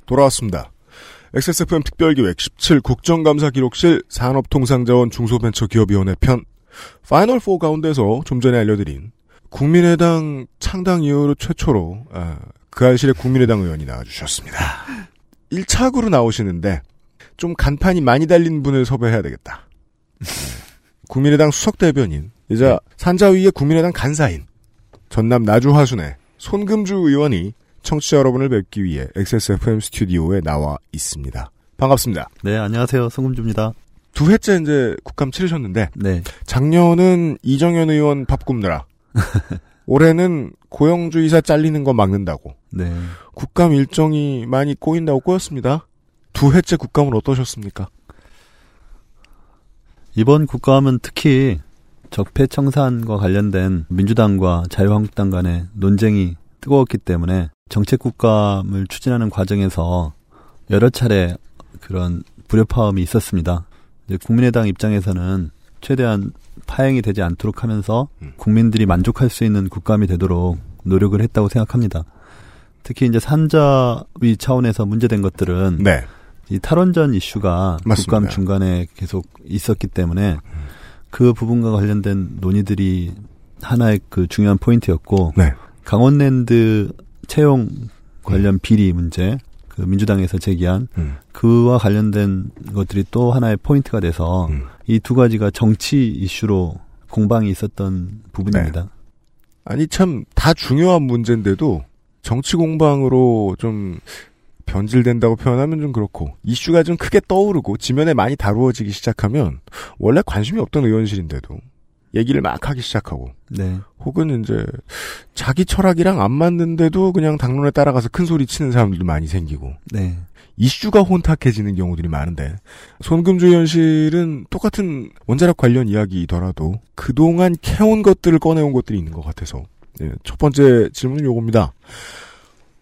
Speaker 2: 돌아왔습니다. XSFM 특별기획 17 국정감사 기록실 산업통상자원 중소벤처기업위원회 편 파이널 4 가운데서 좀 전에 알려드린 국민의당 창당 이후로 최초로 아, 그 알실의 국민의당 의원이 나와주셨습니다. 1차구로 나오시는데 좀 간판이 많이 달린 분을 섭외해야 되겠다. 네. 국민의당 수석 대변인 이자 산자위의 국민의당 간사인 전남 나주 화순의 손금주 의원이 청취자 여러분을 뵙기 위해 XSFM 스튜디오에 나와 있습니다. 반갑습니다.
Speaker 11: 네, 안녕하세요. 송금주입니다.
Speaker 2: 두 해째 이제 국감 치르셨는데
Speaker 11: 네.
Speaker 2: 작년은 이정현 의원 밥 굽느라 올해는 고영주의사 잘리는 거 막는다고
Speaker 11: 네.
Speaker 2: 국감 일정이 많이 꼬인다고 꼬였습니다. 두 해째 국감은 어떠셨습니까?
Speaker 11: 이번 국감은 특히 적폐 청산과 관련된 민주당과 자유한국당 간의 논쟁이 뜨거웠기 때문에 정책 국감을 추진하는 과정에서 여러 차례 그런 불협화음이 있었습니다. 국민의당 입장에서는 최대한 파행이 되지 않도록 하면서 국민들이 만족할 수 있는 국감이 되도록 노력을 했다고 생각합니다. 특히 이제 산자위 차원에서 문제된 것들은
Speaker 2: 네.
Speaker 11: 이 탈원전 이슈가
Speaker 2: 맞습니다.
Speaker 11: 국감 중간에 계속 있었기 때문에 그 부분과 관련된 논의들이 하나의 그 중요한 포인트였고
Speaker 2: 네.
Speaker 11: 강원랜드 채용 관련 비리 문제 그 민주당에서 제기한
Speaker 2: 음.
Speaker 11: 그와 관련된 것들이 또 하나의 포인트가 돼서
Speaker 2: 음.
Speaker 11: 이 두 가지가 정치 이슈로 공방이 있었던 부분입니다.
Speaker 2: 아니 참 다 중요한 문제인데도 정치 공방으로 좀 변질된다고 표현하면 좀 그렇고 이슈가 좀 크게 떠오르고 지면에 많이 다루어지기 시작하면 원래 관심이 없던 의원실인데도 얘기를 막 하기 시작하고
Speaker 11: 네.
Speaker 2: 혹은 이제 자기 철학이랑 안 맞는데도 그냥 당론에 따라가서 큰 소리 치는 사람들도 많이 생기고
Speaker 11: 네.
Speaker 2: 이슈가 혼탁해지는 경우들이 많은데 손금주 의원실은 똑같은 원자력 관련 이야기이더라도 그동안 캐온 것들을 꺼내온 것들이 있는 것 같아서 네, 첫 번째 질문은 요겁니다.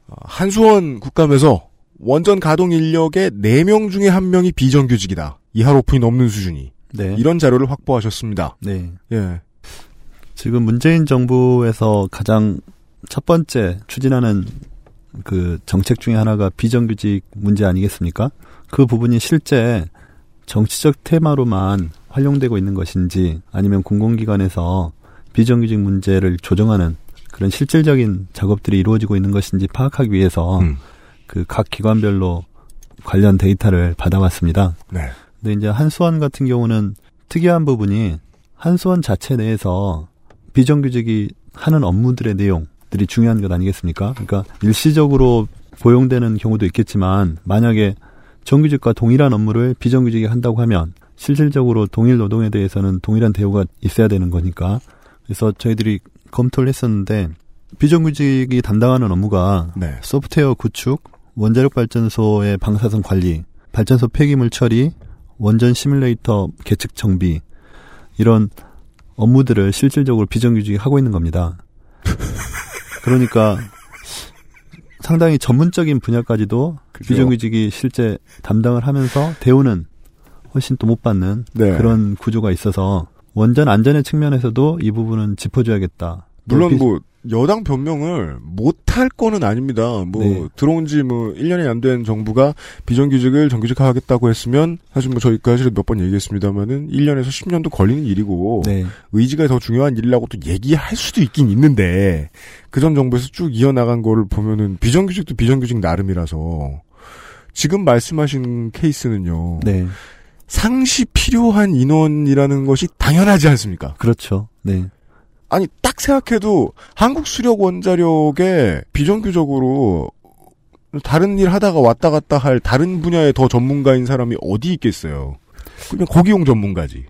Speaker 2: 어, 한수원 국감에서 원전 가동 인력의 4명 중에 1명이 비정규직이다. 이하 오픈이 넘는 수준이.
Speaker 11: 네.
Speaker 2: 이런 자료를 확보하셨습니다.
Speaker 11: 네.
Speaker 2: 예.
Speaker 11: 지금 문재인 정부에서 가장 첫 번째 추진하는 그 정책 중에 하나가 비정규직 문제 아니겠습니까? 그 부분이 실제 정치적 테마로만 활용되고 있는 것인지 아니면 공공기관에서 비정규직 문제를 조정하는 그런 실질적인 작업들이 이루어지고 있는 것인지 파악하기 위해서
Speaker 2: 음.
Speaker 11: 그각 기관별로 관련 데이터를 받아왔습니다.
Speaker 2: 네.
Speaker 11: 근데 이제 한수원 같은 경우는 특이한 부분이 한수원 자체 내에서 비정규직이 하는 업무들의 내용들이 중요한 것 아니겠습니까? 그러니까 일시적으로 고용되는 경우도 있겠지만 만약에 정규직과 동일한 업무를 비정규직이 한다고 하면 실질적으로 동일 노동에 대해서는 동일한 대우가 있어야 되는 거니까 그래서 저희들이 검토를 했었는데 비정규직이 담당하는 업무가
Speaker 2: 네.
Speaker 11: 소프트웨어 구축, 원자력 발전소의 방사선 관리, 발전소 폐기물 처리, 원전 시뮬레이터 계측 정비 이런 업무들을 실질적으로 비정규직이 하고 있는 겁니다. 그러니까 상당히 전문적인 분야까지도
Speaker 2: 그죠.
Speaker 11: 비정규직이 실제 담당을 하면서 대우는 훨씬 또 못 받는
Speaker 2: 네.
Speaker 11: 그런 구조가 있어서 원전 안전의 측면에서도 이 부분은 짚어줘야겠다.
Speaker 2: 물론
Speaker 11: 비-
Speaker 2: 뭐 여당 변명을 못할 거는 아닙니다. 뭐
Speaker 11: 네.
Speaker 2: 들어온 지 뭐 1년이 안 된 정부가 비정규직을 정규직화 하겠다고 했으면 사실 뭐 저희가 사실 몇 번 얘기했습니다만은 1년에서 10년도 걸리는 일이고
Speaker 11: 네.
Speaker 2: 의지가 더 중요한 일이라고 또 얘기할 수도 있긴 있는데 그 전 정부에서 쭉 이어나간 거를 보면은 비정규직도 비정규직 나름이라서 지금 말씀하신 케이스는요.
Speaker 11: 네.
Speaker 2: 상시 필요한 인원이라는 것이 당연하지 않습니까?
Speaker 11: 그렇죠. 네.
Speaker 2: 아니 딱 생각해도 한국 수력 원자력에 비정규적으로 다른 일 하다가 왔다 갔다 할 다른 분야의 더 전문가인 사람이 어디 있겠어요. 그냥 거기용 전문가지.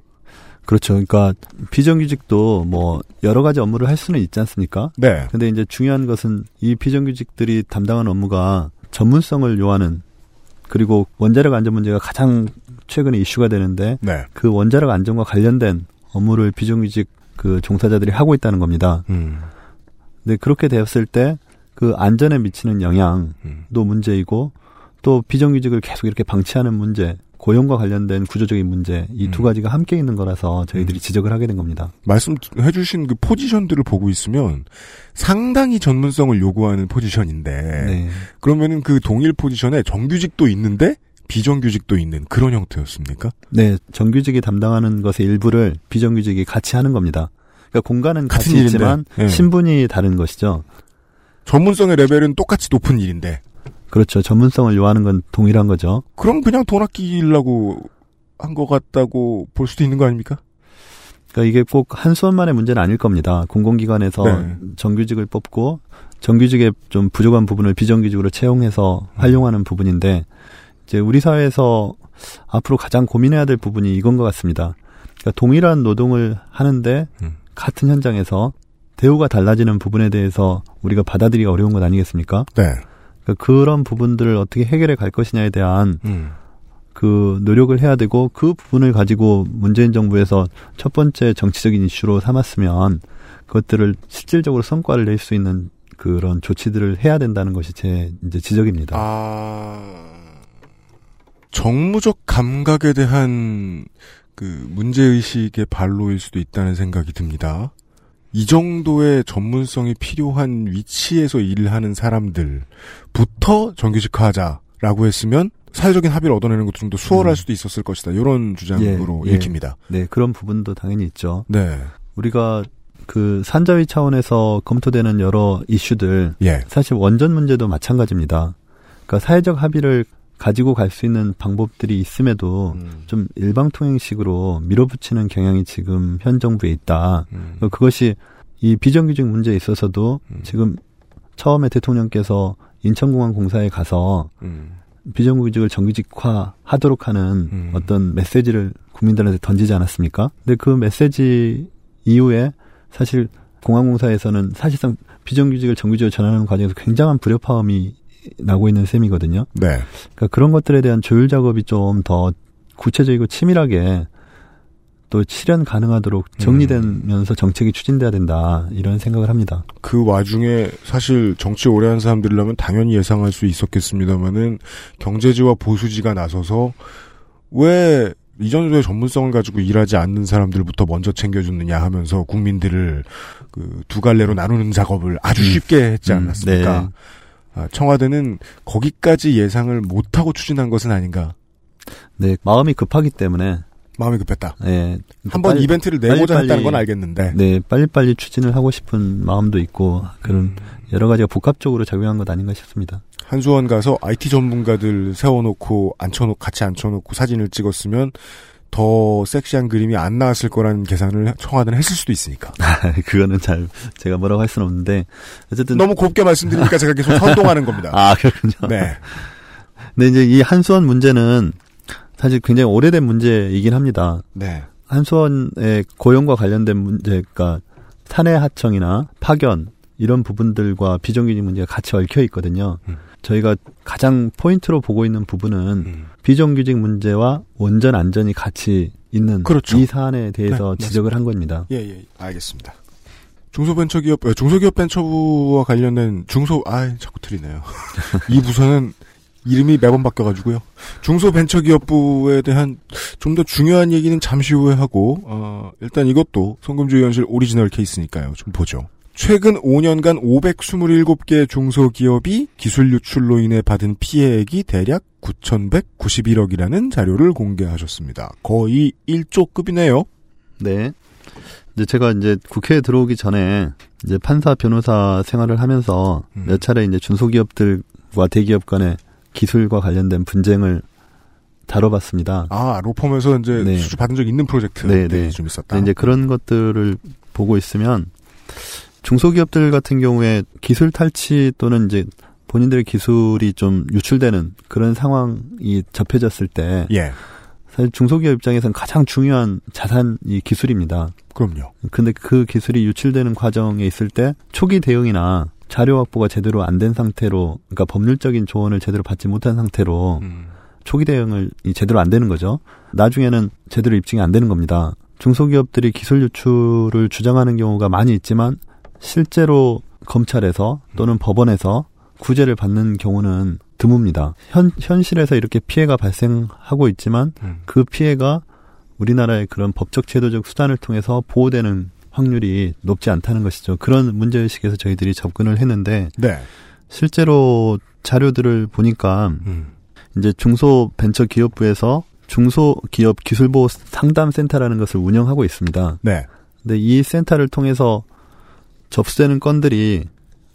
Speaker 11: 그렇죠. 그러니까 비정규직도 뭐 여러 가지 업무를 할 수는 있지 않습니까?
Speaker 2: 네.
Speaker 11: 근데 이제 중요한 것은 이 비정규직들이 담당하는 업무가 전문성을 요하는 그리고 원자력 안전 문제가 가장 최근에 이슈가 되는데
Speaker 2: 네.
Speaker 11: 그 원자력 안전과 관련된 업무를 비정규직 그 종사자들이 하고 있다는 겁니다.
Speaker 2: 음.
Speaker 11: 근데 그렇게 되었을 때 그 안전에 미치는 영향도
Speaker 2: 음.
Speaker 11: 문제이고 또 비정규직을 계속 이렇게 방치하는 문제, 고용과 관련된 구조적인 문제 이두
Speaker 2: 음.
Speaker 11: 가지가 함께 있는 거라서 저희들이 지적을 하게 된 겁니다.
Speaker 2: 말씀해 주신 그 포지션들을 보고 있으면 상당히 전문성을 요구하는 포지션인데
Speaker 11: 네.
Speaker 2: 그러면은 그 동일 포지션에 정규직도 있는데 비정규직도 있는 그런 형태였습니까?
Speaker 11: 네, 정규직이 담당하는 것의 일부를 비정규직이 같이 하는 겁니다. 그러니까 공간은 같이
Speaker 2: 일인데.
Speaker 11: 있지만
Speaker 2: 예.
Speaker 11: 신분이 다른 것이죠.
Speaker 2: 전문성의 레벨은 똑같이 높은 일인데
Speaker 11: 그렇죠. 전문성을 요하는 건 동일한 거죠.
Speaker 2: 그럼 그냥 돈 아끼려고 한 것 같다고 볼 수도 있는 거 아닙니까?
Speaker 11: 그러니까 이게 꼭 한수원만의 문제는 아닐 겁니다. 공공기관에서
Speaker 2: 네.
Speaker 11: 정규직을 뽑고 정규직의 좀 부족한 부분을 비정규직으로 채용해서
Speaker 2: 음.
Speaker 11: 활용하는 부분인데 이제 우리 사회에서 앞으로 가장 고민해야 될 부분이 이건 것 같습니다. 그러니까 동일한 노동을 하는데
Speaker 2: 음.
Speaker 11: 같은 현장에서 대우가 달라지는 부분에 대해서 우리가 받아들이기 어려운 것 아니겠습니까?
Speaker 2: 네.
Speaker 11: 그러니까 그런 부분들을 어떻게 해결해 갈 것이냐에 대한
Speaker 2: 음.
Speaker 11: 그 노력을 해야 되고 그 부분을 가지고 문재인 정부에서 첫 번째 정치적인 이슈로 삼았으면 그것들을 실질적으로 성과를 낼 수 있는 그런 조치들을 해야 된다는 것이 제 이제 지적입니다.
Speaker 2: 아 정무적 감각에 대한 그 문제 의식의 발로일 수도 있다는 생각이 듭니다. 이 정도의 전문성이 필요한 위치에서 일을 하는 사람들부터 정규직화하자라고 했으면 사회적인 합의를 얻어내는 것도 좀 더 수월할 수도 있었을 것이다. 이런 주장으로
Speaker 11: 예, 예.
Speaker 2: 읽힙니다.
Speaker 11: 네, 그런 부분도 당연히 있죠.
Speaker 2: 네.
Speaker 11: 우리가 그 산자위 차원에서 검토되는 여러 이슈들
Speaker 2: 예.
Speaker 11: 사실 원전 문제도 마찬가지입니다. 그러니까 사회적 합의를 가지고 갈 수 있는 방법들이 있음에도
Speaker 2: 음.
Speaker 11: 좀 일방통행식으로 밀어붙이는 경향이 지금 현 정부에 있다.
Speaker 2: 음.
Speaker 11: 그것이 이 비정규직 문제에 있어서도 지금 처음에 대통령께서 인천공항 공사에 가서
Speaker 2: 음.
Speaker 11: 비정규직을 정규직화 하도록 하는
Speaker 2: 음.
Speaker 11: 어떤 메시지를 국민들한테 던지지 않았습니까? 근데 그 메시지 이후에 사실 공항공사에서는 사실상 비정규직을 정규직으로 전환하는 과정에서 굉장한 불협화음이 나고 있는 셈이거든요.
Speaker 2: 네.
Speaker 11: 그러니까 그런 것들에 대한 조율 작업이 좀 더 구체적이고 치밀하게 또 실현 가능하도록 정리되면서 정책이 추진돼야 된다 이런 생각을 합니다.
Speaker 2: 그 와중에 사실 정치 오래 한 사람들이라면 당연히 예상할 수 있었겠습니다만은 경제지와 보수지가 나서서 왜 이전도의 전문성을 가지고 일하지 않는 사람들부터 먼저 챙겨주느냐 하면서 국민들을 그 두 갈래로 나누는 작업을 아주 쉽게 했지
Speaker 11: 음,
Speaker 2: 않았습니까?
Speaker 11: 네.
Speaker 2: 아, 청와대는 거기까지 예상을 못하고 추진한 것은 아닌가.
Speaker 11: 네, 마음이 급하기 때문에
Speaker 2: 마음이 급했다.
Speaker 11: 예,
Speaker 2: 한번
Speaker 11: 빨리-
Speaker 2: 이벤트를 내고자
Speaker 11: 빨리빨리-
Speaker 2: 했다는 건 알겠는데.
Speaker 11: 네, 빨리빨리 추진을 하고 싶은 마음도 있고 그런 여러 가지가 복합적으로 작용한 것 아닌가 싶습니다.
Speaker 2: 한수원 가서 IT 전문가들 세워놓고 앉혀놓고 같이 앉혀놓고 사진을 찍었으면 더 섹시한 그림이 안 나왔을 거라는 계산을 청와대는 했을 수도 있으니까.
Speaker 11: 그거는 잘 제가 뭐라고 할 수는 없는데 어쨌든
Speaker 2: 너무 곱게 말씀드리니까 제가 계속 선동하는 겁니다.
Speaker 11: 아 그렇군요.
Speaker 2: 네.
Speaker 11: 근데 이제 이 한수원 문제는 사실 굉장히 오래된 문제이긴 합니다.
Speaker 2: 네.
Speaker 11: 한수원의 고용과 관련된 문제가 사내 하청이나 파견 이런 부분들과 비정규직 문제가 같이 얽혀 있거든요.
Speaker 2: 음.
Speaker 11: 저희가 가장 포인트로 보고 있는 부분은 비정규직 문제와 원전 안전이 같이 있는
Speaker 2: 그렇죠.
Speaker 11: 이 사안에 대해서
Speaker 2: 네,
Speaker 11: 지적을 한 겁니다.
Speaker 2: 예, 예, 알겠습니다. 중소벤처기업, 어, 중소기업 벤처부와 관련된 중소, 아 자꾸 틀리네요. 이 부서는 이름이 매번 바뀌어가지고요. 중소벤처기업부에 대한 좀 더 중요한 얘기는 잠시 후에 하고, 어, 일단 이것도 손금주의원실 오리지널 케이스니까요. 좀 보죠. 최근 5년간 527개 중소기업이 기술 유출로 인해 받은 피해액이 대략 9,191억이라는 자료를 공개하셨습니다. 거의 1조급이네요.
Speaker 11: 네. 이제 제가 이제 국회에 들어오기 전에 이제 판사 변호사 생활을 하면서
Speaker 2: 음.
Speaker 11: 몇 차례 이제 중소기업들과 대기업 간의 기술과 관련된 분쟁을 다뤄봤습니다.
Speaker 2: 아, 로펌에서 이제
Speaker 11: 네.
Speaker 2: 수주 받은 적 있는 프로젝트
Speaker 11: 네, 네.
Speaker 2: 좀 있었다.
Speaker 11: 근데 이제 그런 것들을 보고 있으면 중소기업들 같은 경우에 기술 탈취 또는 이제 본인들의 기술이 좀 유출되는 그런 상황이 접해졌을 때
Speaker 2: 예.
Speaker 11: 사실 중소기업 입장에서는 가장 중요한 자산이 기술입니다.
Speaker 2: 그럼요.
Speaker 11: 근데 그 기술이 유출되는 과정에 있을 때 초기 대응이나 자료 확보가 제대로 안 된 상태로 그러니까 법률적인 조언을 제대로 받지 못한 상태로
Speaker 2: 음.
Speaker 11: 초기 대응을 이 제대로 안 되는 거죠. 나중에는 제대로 입증이 안 되는 겁니다. 중소기업들이 기술 유출을 주장하는 경우가 많이 있지만 실제로 검찰에서 또는 법원에서 구제를 받는 경우는 드뭅니다. 현, 현실에서 이렇게 피해가 발생하고 있지만
Speaker 2: 음.
Speaker 11: 그 피해가 우리나라의 그런 법적 제도적 수단을 통해서 보호되는 확률이 높지 않다는 것이죠. 그런 문제의식에서 저희들이 접근을 했는데
Speaker 2: 네.
Speaker 11: 실제로 자료들을 보니까
Speaker 2: 음.
Speaker 11: 이제 중소벤처기업부에서 중소기업 기술보호 상담센터라는 것을 운영하고 있습니다.
Speaker 2: 네.
Speaker 11: 근데 이 센터를 통해서 접수되는 건들이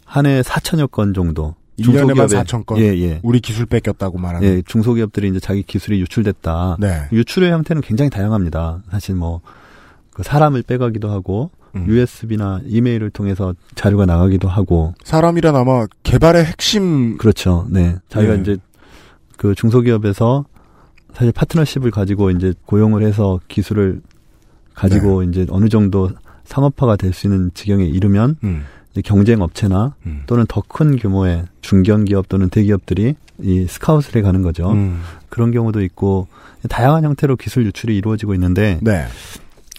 Speaker 11: 한해 4천여 건 정도.
Speaker 2: 1년에만
Speaker 11: 중소기업에-
Speaker 2: 4천 건.
Speaker 11: 예, 예.
Speaker 2: 우리 기술 뺏겼다고 말하는.
Speaker 11: 예, 중소기업들이 이제 자기 기술이 유출됐다.
Speaker 2: 네.
Speaker 11: 유출의 형태는 굉장히 다양합니다. 사실 뭐, 그 사람을 빼가기도 하고,
Speaker 2: 음.
Speaker 11: USB나 이메일을 통해서 자료가 나가기도 하고.
Speaker 2: 사람이란 아마 개발의 핵심.
Speaker 11: 그렇죠. 네. 자기가
Speaker 2: 예.
Speaker 11: 이제 그 중소기업에서 사실 파트너십을 가지고 이제 고용을 해서 기술을 가지고
Speaker 2: 네.
Speaker 11: 이제 어느 정도 상업화가 될 수 있는 지경에 이르면
Speaker 2: 음.
Speaker 11: 경쟁 업체나
Speaker 2: 음.
Speaker 11: 또는 더 큰 규모의 중견 기업 또는 대기업들이 이 스카웃을 해 가는 거죠.
Speaker 2: 음.
Speaker 11: 그런 경우도 있고 다양한 형태로 기술 유출이 이루어지고 있는데
Speaker 2: 네.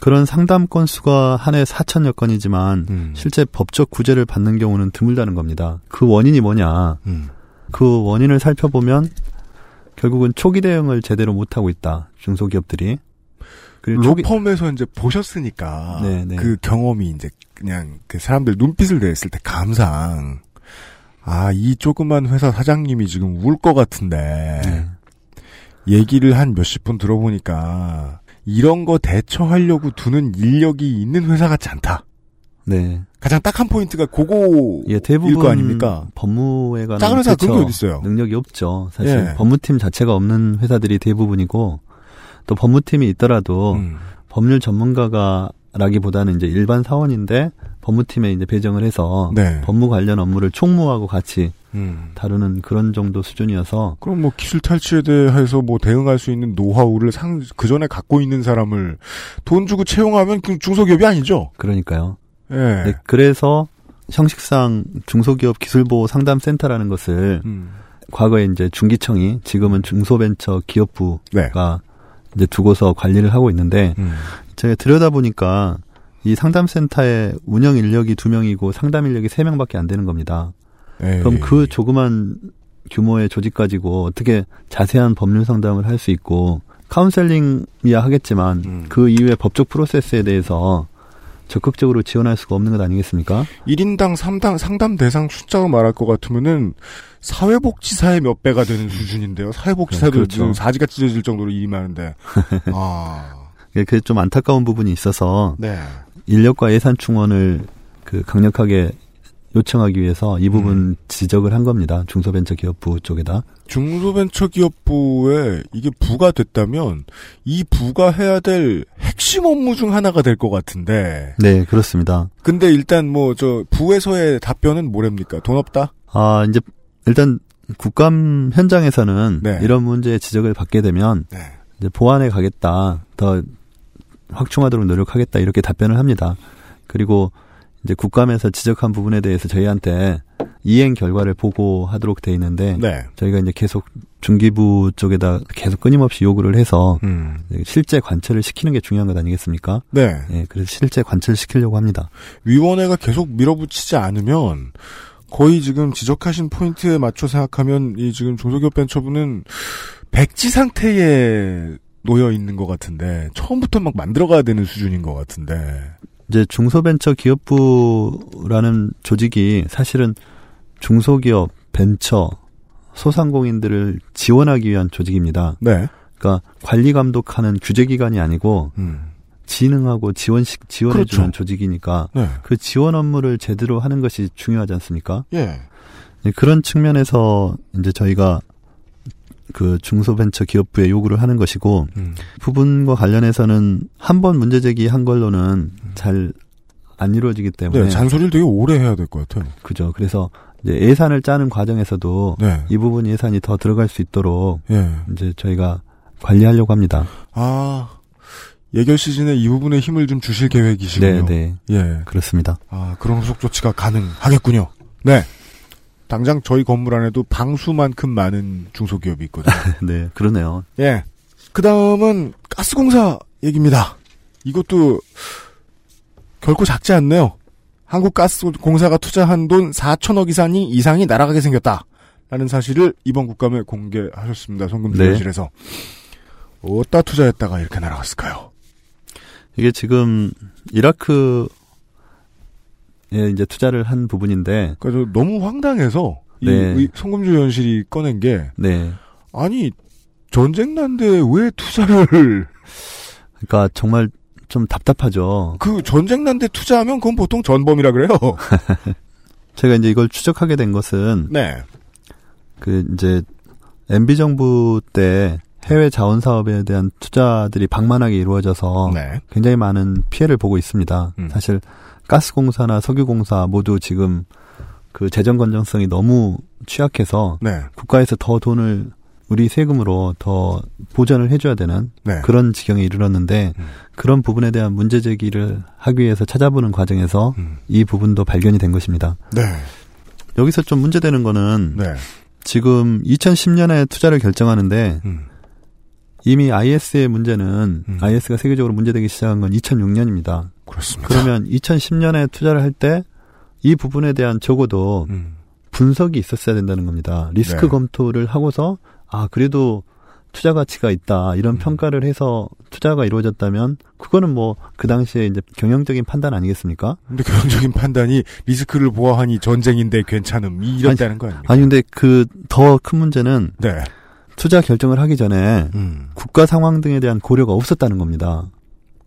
Speaker 11: 그런 상담 건수가 한 해 4천여 건이지만
Speaker 2: 음.
Speaker 11: 실제 법적 구제를 받는 경우는 드물다는 겁니다. 그 원인이 뭐냐?
Speaker 2: 음.
Speaker 11: 그 원인을 살펴보면 결국은 초기 대응을 제대로 못하고 있다. 중소기업들이. 그리고
Speaker 2: 로펌에서 이제 보셨으니까
Speaker 11: 네, 네.
Speaker 2: 그 경험이 이제 그냥 그 사람들 눈빛을 냈을 때 감상 아 이 조그만 회사 사장님이 지금 울 것 같은데
Speaker 11: 네.
Speaker 2: 얘기를 한 몇십 분 들어보니까 이런 거 대처하려고 두는 인력이 있는 회사 같지 않다.
Speaker 11: 네.
Speaker 2: 가장 딱 한 포인트가 그거일
Speaker 11: 예, 대부분
Speaker 2: 거 아닙니까?
Speaker 11: 법무에 관한
Speaker 2: 작은 회사 그런 게 어딨어요?
Speaker 11: 능력이 없죠. 사실
Speaker 2: 예.
Speaker 11: 법무팀 자체가 없는 회사들이 대부분이고 또 법무팀이 있더라도
Speaker 2: 음.
Speaker 11: 법률 전문가가 라기보다는 이제 일반 사원인데 법무팀에 이제 배정을 해서
Speaker 2: 네.
Speaker 11: 법무 관련 업무를 총무하고 같이
Speaker 2: 음.
Speaker 11: 다루는 그런 정도 수준이어서
Speaker 2: 그럼 뭐 기술 탈취에 대해서 뭐 대응할 수 있는 노하우를 상, 그 전에 갖고 있는 사람을 돈 주고 채용하면 그 중소기업이 아니죠.
Speaker 11: 그러니까요.
Speaker 2: 예.
Speaker 11: 네, 그래서 형식상 중소기업 기술보호 상담센터라는 것을
Speaker 2: 음.
Speaker 11: 과거에 이제 중기청이 지금은 중소벤처 기업부가
Speaker 2: 네.
Speaker 11: 이제 두고서 관리를 하고 있는데
Speaker 2: 음.
Speaker 11: 제가 들여다 보니까 이 상담센터의 운영 인력이 두 명이고 상담 인력이 세 명밖에 안 되는 겁니다.
Speaker 2: 에이.
Speaker 11: 그럼 그 조그만 규모의 조직 가지고 어떻게 자세한 법률 상담을 할 수 있고 카운셀링이야 하겠지만
Speaker 2: 음.
Speaker 11: 그 이후에 법적 프로세스에 대해서 적극적으로 지원할 수가 없는 것 아니겠습니까?
Speaker 2: 1인당 3당 상담 대상 숫자로 말할 것 같으면은 사회복지사의 몇 배가 되는 수준인데요. 사회복지사도
Speaker 11: 네, 그렇죠.
Speaker 2: 지금 사지가 찢어질 정도로 일이 많은데. 아.
Speaker 11: 그게 좀 안타까운 부분이 있어서
Speaker 2: 네.
Speaker 11: 인력과 예산 충원을 그 강력하게 요청하기 위해서 이 부분
Speaker 2: 음.
Speaker 11: 지적을 한 겁니다. 중소벤처기업부 쪽에다.
Speaker 2: 중소벤처기업부에 이게 부가 됐다면 이 부가 해야 될 핵심 업무 중 하나가 될 것 같은데.
Speaker 11: 네, 그렇습니다.
Speaker 2: 근데 일단 뭐 저 부에서의 답변은 뭐랍니까? 돈 없다?
Speaker 11: 아, 이제 일단 국감 현장에서는
Speaker 2: 네.
Speaker 11: 이런 문제의 지적을 받게 되면
Speaker 2: 네.
Speaker 11: 이제 보완해 가겠다. 더 확충하도록 노력하겠다. 이렇게 답변을 합니다. 그리고 이제 국감에서 지적한 부분에 대해서 저희한테 이행 결과를 보고하도록 돼 있는데
Speaker 2: 네.
Speaker 11: 저희가 이제 계속 중기부 쪽에다 계속 끊임없이 요구를 해서
Speaker 2: 음.
Speaker 11: 실제 관철을 시키는 게 중요한 것 아니겠습니까?
Speaker 2: 네.
Speaker 11: 예, 그래서 실제 관철 시키려고 합니다.
Speaker 2: 위원회가 계속 밀어붙이지 않으면 거의 지금 지적하신 포인트에 맞춰 생각하면 이 지금 중소기업 벤처부는 백지 상태에 놓여 있는 것 같은데 처음부터 막 만들어가야 되는 수준인 것 같은데
Speaker 11: 이제 중소벤처 기업부라는 조직이 사실은 중소기업, 벤처, 소상공인들을 지원하기 위한 조직입니다.
Speaker 2: 네.
Speaker 11: 그러니까 관리 감독하는 규제기관이 아니고
Speaker 2: 음.
Speaker 11: 진흥하고 지원식 지원해주는
Speaker 2: 그렇죠.
Speaker 11: 조직이니까
Speaker 2: 네.
Speaker 11: 그 지원 업무를 제대로 하는 것이 중요하지 않습니까?
Speaker 2: 예.
Speaker 11: 네, 그런 측면에서 이제 저희가 그 중소벤처 기업부에 요구를 하는 것이고
Speaker 2: 음.
Speaker 11: 부분과 관련해서는 한 번 문제 제기한 걸로는 잘 안 이루어지기 때문에
Speaker 2: 네, 잔소리를 되게 오래 해야 될 것 같아요.
Speaker 11: 그죠. 그래서 이제 예산을 짜는 과정에서도
Speaker 2: 네.
Speaker 11: 이 부분 예산이 더 들어갈 수 있도록
Speaker 2: 예.
Speaker 11: 이제 저희가 관리하려고 합니다.
Speaker 2: 아, 예결 시즌에 이 부분에 힘을 좀 주실 계획이시군요.
Speaker 11: 네, 네.
Speaker 2: 예.
Speaker 11: 그렇습니다.
Speaker 2: 아, 그런 후속 조치가 가능하겠군요. 네. 당장 저희 건물 안에도 방수만큼 많은 중소기업이 있거든요.
Speaker 11: 네, 그러네요.
Speaker 2: 예. 그 다음은 가스공사 얘기입니다. 이것도 결코 작지 않네요. 한국가스공사가 투자한 돈 4천억 이상이, 이상이 날아가게 생겼다. 라는 사실을 이번 국감에 공개하셨습니다. 송금주실에서 어디다 투자했다가 이렇게 날아갔을까요?
Speaker 11: 이게 지금 이라크에 이제 투자를 한 부분인데
Speaker 2: 그러니까 저 너무 황당해서 이
Speaker 11: 네.
Speaker 2: 의- 송금주 연실이 꺼낸 게
Speaker 11: 네.
Speaker 2: 아니 전쟁 난데 왜 투자를
Speaker 11: 그러니까 정말 좀 답답하죠.
Speaker 2: 그 전쟁 난데 투자하면 그건 보통 전범이라 그래요.
Speaker 11: 제가 이제 이걸 추적하게 된 것은
Speaker 2: 네.
Speaker 11: 그 이제 MB 정부 때 해외 자원 사업에 대한 투자들이 방만하게 이루어져서
Speaker 2: 네.
Speaker 11: 굉장히 많은 피해를 보고 있습니다.
Speaker 2: 음.
Speaker 11: 사실 가스공사나 석유공사 모두 지금 그 재정 건전성이 너무 취약해서
Speaker 2: 네.
Speaker 11: 국가에서 더 돈을 우리 세금으로 더 보전을 해줘야 되는
Speaker 2: 네.
Speaker 11: 그런 지경에 이르렀는데
Speaker 2: 음.
Speaker 11: 그런 부분에 대한 문제 제기를 하기 위해서 찾아보는 과정에서
Speaker 2: 음.
Speaker 11: 이 부분도 발견이 된 것입니다.
Speaker 2: 네.
Speaker 11: 여기서 좀 문제되는 거는
Speaker 2: 네.
Speaker 11: 지금 2010년에 투자를 결정하는데
Speaker 2: 음.
Speaker 11: 이미 IS의 문제는
Speaker 2: 음.
Speaker 11: IS가 세계적으로 문제되기 시작한 건 2006년입니다.
Speaker 2: 그렇습니다.
Speaker 11: 그러면 2010년에 투자를 할 때 이 부분에 대한 적어도
Speaker 2: 음.
Speaker 11: 분석이 있었어야 된다는 겁니다. 리스크
Speaker 2: 네.
Speaker 11: 검토를 하고서 아 그래도 투자 가치가 있다
Speaker 2: 음.
Speaker 11: 이런 평가를 해서 투자가 이루어졌다면 그거는 뭐 그 당시에 이제 경영적인 판단 아니겠습니까?
Speaker 2: 근데 경영적인 판단이 리스크를 보아하니 전쟁인데 괜찮음 이런다는 거 아닙니까?
Speaker 11: 아니 근데 그 더 큰 문제는
Speaker 2: 네.
Speaker 11: 투자 결정을 하기 전에
Speaker 2: 음.
Speaker 11: 국가 상황 등에 대한 고려가 없었다는 겁니다.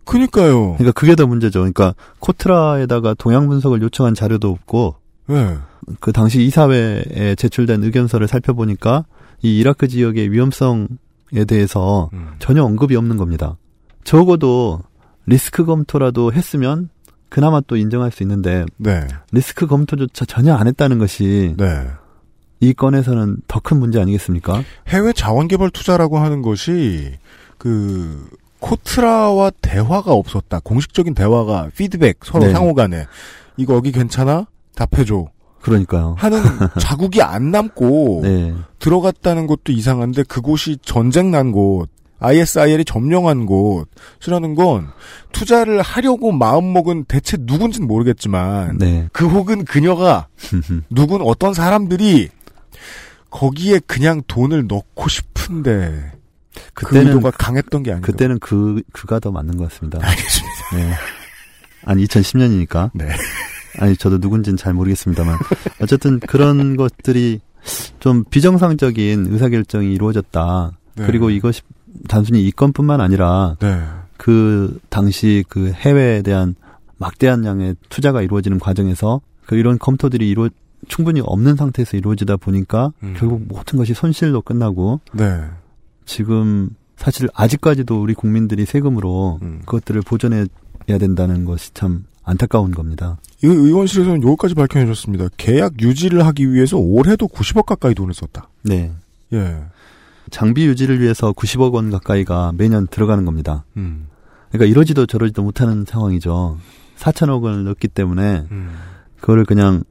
Speaker 2: 그니까요.
Speaker 11: 그러니까 그게 더 문제죠. 그러니까 코트라에다가 동향 분석을 요청한 자료도 없고
Speaker 2: 네.
Speaker 11: 그 당시 이사회에 제출된 의견서를 살펴보니까 이 이라크 지역의 위험성에 대해서
Speaker 2: 음.
Speaker 11: 전혀 언급이 없는 겁니다. 적어도 리스크 검토라도 했으면 그나마 또 인정할 수 있는데
Speaker 2: 네.
Speaker 11: 리스크 검토조차 전혀 안 했다는 것이
Speaker 2: 네.
Speaker 11: 이 건에서는 더 큰 문제 아니겠습니까?
Speaker 2: 해외 자원 개발 투자라고 하는 것이 그 코트라와 대화가 없었다. 공식적인 대화가 피드백 서로
Speaker 11: 네.
Speaker 2: 상호 간에 이거 여기 괜찮아? 답해줘.
Speaker 11: 그러니까요.
Speaker 2: 하는 자국이 안 남고
Speaker 11: 네.
Speaker 2: 들어갔다는 것도 이상한데 그곳이 전쟁 난 곳, ISIL이 점령한 곳이라는 건 투자를 하려고 마음먹은 대체 누군지는 모르겠지만
Speaker 11: 네.
Speaker 2: 그 혹은 그녀가 누군 어떤 사람들이 거기에 그냥 돈을 넣고 싶은데 그
Speaker 11: 그때는
Speaker 2: 의도가 강했던 게 아닌가.
Speaker 11: 그때는 그 그가 더 맞는 것 같습니다.
Speaker 2: 알겠습니다.
Speaker 11: 네. 아니 2010년이니까.
Speaker 2: 네.
Speaker 11: 아니 저도 누군지는 잘 모르겠습니다만 어쨌든 그런 것들이 좀 비정상적인 의사결정이 이루어졌다.
Speaker 2: 네.
Speaker 11: 그리고 이것이 단순히 이 건뿐만 아니라
Speaker 2: 네.
Speaker 11: 그 당시 그 해외에 대한 막대한 양의 투자가 이루어지는 과정에서 그 이런 검토들이 이루 충분히 없는 상태에서 이루어지다 보니까
Speaker 2: 음.
Speaker 11: 결국 모든 것이 손실로 끝나고
Speaker 2: 네.
Speaker 11: 지금 사실 아직까지도 우리 국민들이 세금으로
Speaker 2: 음.
Speaker 11: 그것들을 보존해야 된다는 것이 참 안타까운 겁니다.
Speaker 2: 이 의원실에서는 요거까지 밝혀내셨습니다. 계약 유지를 하기 위해서 올해도 90억 가까이 돈을 썼다.
Speaker 11: 네.
Speaker 2: 예.
Speaker 11: 장비 유지를 위해서 90억 원 가까이가 매년 들어가는 겁니다.
Speaker 2: 음.
Speaker 11: 그러니까 이러지도 저러지도 못하는 상황이죠. 4천억 원을 넣기 때문에
Speaker 2: 음.
Speaker 11: 그거를 그냥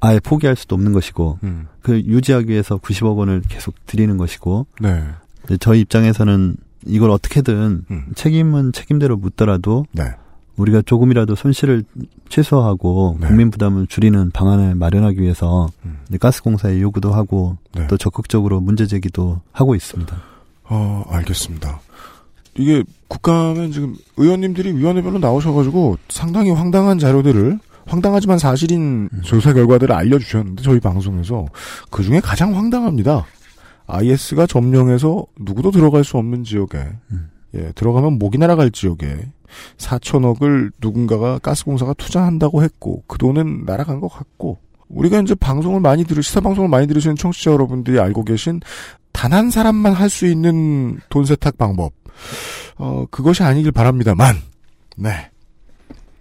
Speaker 11: 아예 포기할 수도 없는 것이고
Speaker 2: 음.
Speaker 11: 그 유지하기 위해서 90억 원을 계속 드리는 것이고
Speaker 2: 네.
Speaker 11: 저희 입장에서는 이걸 어떻게든
Speaker 2: 음.
Speaker 11: 책임은 책임대로 묻더라도
Speaker 2: 네.
Speaker 11: 우리가 조금이라도 손실을 최소화하고
Speaker 2: 네.
Speaker 11: 국민 부담을 줄이는 방안을 마련하기 위해서
Speaker 2: 음.
Speaker 11: 가스공사에 요구도 하고
Speaker 2: 네.
Speaker 11: 또 적극적으로 문제 제기도 하고 있습니다.
Speaker 2: 어, 알겠습니다. 이게 국감에 지금 의원님들이 위원회별로 나오셔가지고 상당히 황당한 자료들을 황당하지만 사실인 조사 결과들을 알려주셨는데 저희 방송에서 그 중에 가장 황당합니다. IS가 점령해서 누구도 들어갈 수 없는 지역에
Speaker 11: 음.
Speaker 2: 예, 들어가면 목이 날아갈 지역에 4천억을 누군가가 가스공사가 투자한다고 했고 그 돈은 날아간 것 같고 우리가 이제 방송을 많이 들으 시사 방송을 많이 들으시는 청취자 여러분들이 알고 계신 단 한 사람만 할 수 있는 돈 세탁 방법 어 그것이 아니길 바랍니다만 네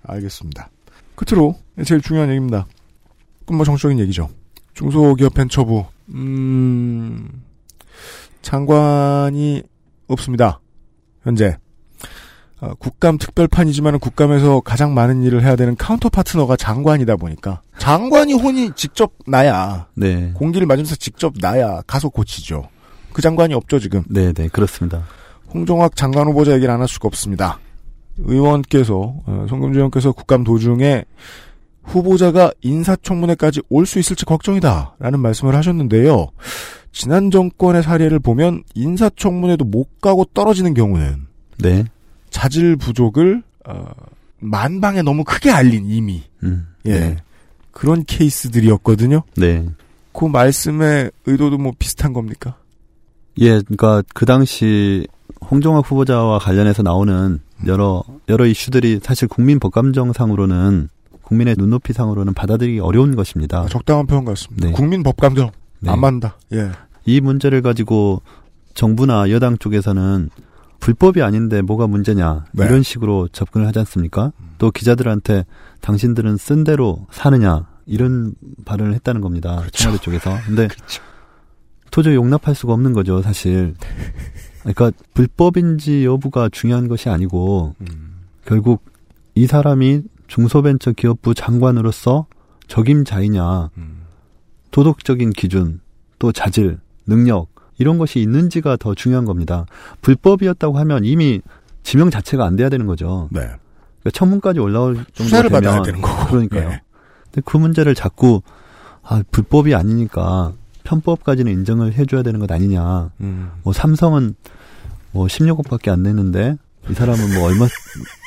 Speaker 2: 알겠습니다. 끝으로 제일 중요한 얘기입니다. 그건 뭐 정치적인 얘기죠. 중소기업 벤처부 음 장관이 없습니다. 현재 어, 국감 특별판이지만 국감에서 가장 많은 일을 해야 되는 counter partner가 장관이다 보니까 장관이 혼이 직접 나야
Speaker 11: 네.
Speaker 2: 공기를 맞으면서 직접 나야 가서 고치죠. 그 장관이 없죠 지금.
Speaker 11: 네, 네, 그렇습니다.
Speaker 2: 홍종학 장관 후보자 얘기를 안 할 수가 없습니다. 의원께서 어, 송금주 의원께서 국감 도중에 후보자가 인사청문회까지 올 수 있을지 걱정이다 라는 말씀을 하셨는데요. 지난 정권의 사례를 보면 인사청문회도 못 가고 떨어지는 경우는
Speaker 11: 네.
Speaker 2: 자질 부족을 어, 만방에 너무 크게 알린 이미
Speaker 11: 음.
Speaker 2: 예
Speaker 11: 네.
Speaker 2: 그런 케이스들이었거든요.
Speaker 11: 네.
Speaker 2: 그 말씀의 의도도 뭐 비슷한 겁니까?
Speaker 11: 예, 그러니까 그 당시 홍종학 후보자와 관련해서 나오는 여러 여러 이슈들이 사실 국민 법감정상으로는 국민의 눈높이 상으로는 받아들이기 어려운 것입니다.
Speaker 2: 아, 적당한 표현 같습니다.
Speaker 11: 네.
Speaker 2: 국민 법감정
Speaker 11: 네.
Speaker 2: 안 맞는다. 예.
Speaker 11: 이 문제를 가지고 정부나 여당 쪽에서는 불법이 아닌데 뭐가 문제냐
Speaker 2: 네.
Speaker 11: 이런 식으로 접근을 하지 않습니까? 또 기자들한테 당신들은 쓴 대로 사느냐 이런 발언을 했다는 겁니다.
Speaker 2: 그렇죠.
Speaker 11: 청와대 쪽에서. 근데 도저히 용납할 수가 없는 거죠, 사실. 그러니까 불법인지 여부가 중요한 것이 아니고
Speaker 2: 음.
Speaker 11: 결국 이 사람이 중소벤처기업부 장관으로서 적임자이냐
Speaker 2: 음.
Speaker 11: 도덕적인 기준 또 자질 능력 이런 것이 있는지가 더 중요한 겁니다. 불법이었다고 하면 이미 지명 자체가 안 돼야 되는 거죠.
Speaker 2: 네.
Speaker 11: 그러니까 청문까지 올라올 정도
Speaker 2: 수사를
Speaker 11: 되면
Speaker 2: 받아야 되는 거고.
Speaker 11: 그러니까요.
Speaker 2: 예.
Speaker 11: 근데 그 문제를 자꾸 아 불법이 아니니까 편법까지는 인정을 해줘야 되는 것 아니냐.
Speaker 2: 음.
Speaker 11: 뭐 삼성은 뭐 16억밖에 안 냈는데 이 사람은 뭐 얼마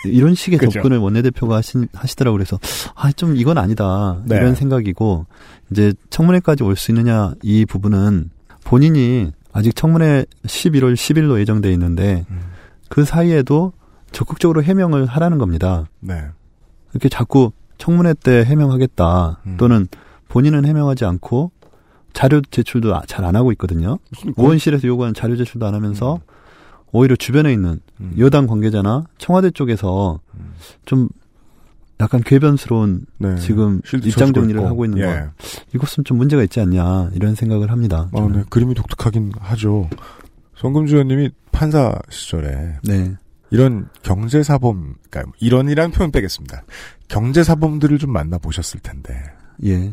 Speaker 11: 이런 식의
Speaker 2: 그죠.
Speaker 11: 접근을 원내대표가 하신, 하시더라고 그래서 아 좀 이건 아니다
Speaker 2: 네.
Speaker 11: 이런 생각이고 이제 청문회까지 올 수 있느냐 이 부분은 본인이 아직 청문회 11월 10일로 예정돼 있는데
Speaker 2: 음.
Speaker 11: 그 사이에도 적극적으로 해명을 하라는 겁니다.
Speaker 2: 네.
Speaker 11: 이렇게 자꾸 청문회 때 해명하겠다
Speaker 2: 음.
Speaker 11: 또는 본인은 해명하지 않고 자료 제출도 잘 안 하고 있거든요.
Speaker 2: 무슨
Speaker 11: 의원실에서 요구하는 자료 제출도 안 하면서 오히려 주변에 있는
Speaker 2: 음.
Speaker 11: 여당 관계자나 청와대 쪽에서 좀 약간 궤변스러운
Speaker 2: 네.
Speaker 11: 지금 입장 정리를
Speaker 2: 있고.
Speaker 11: 하고 있는
Speaker 2: 예.
Speaker 11: 것 이것은 좀 문제가 있지 않냐 이런 생각을 합니다.
Speaker 2: 아. 네. 그림이 독특하긴 하죠. 성금주 의원님이 판사 시절에
Speaker 11: 네.
Speaker 2: 이런 경제사범, 그러니까 이런이라는 표현 빼겠습니다. 경제사범들을 좀 만나보셨을 텐데,
Speaker 11: 예.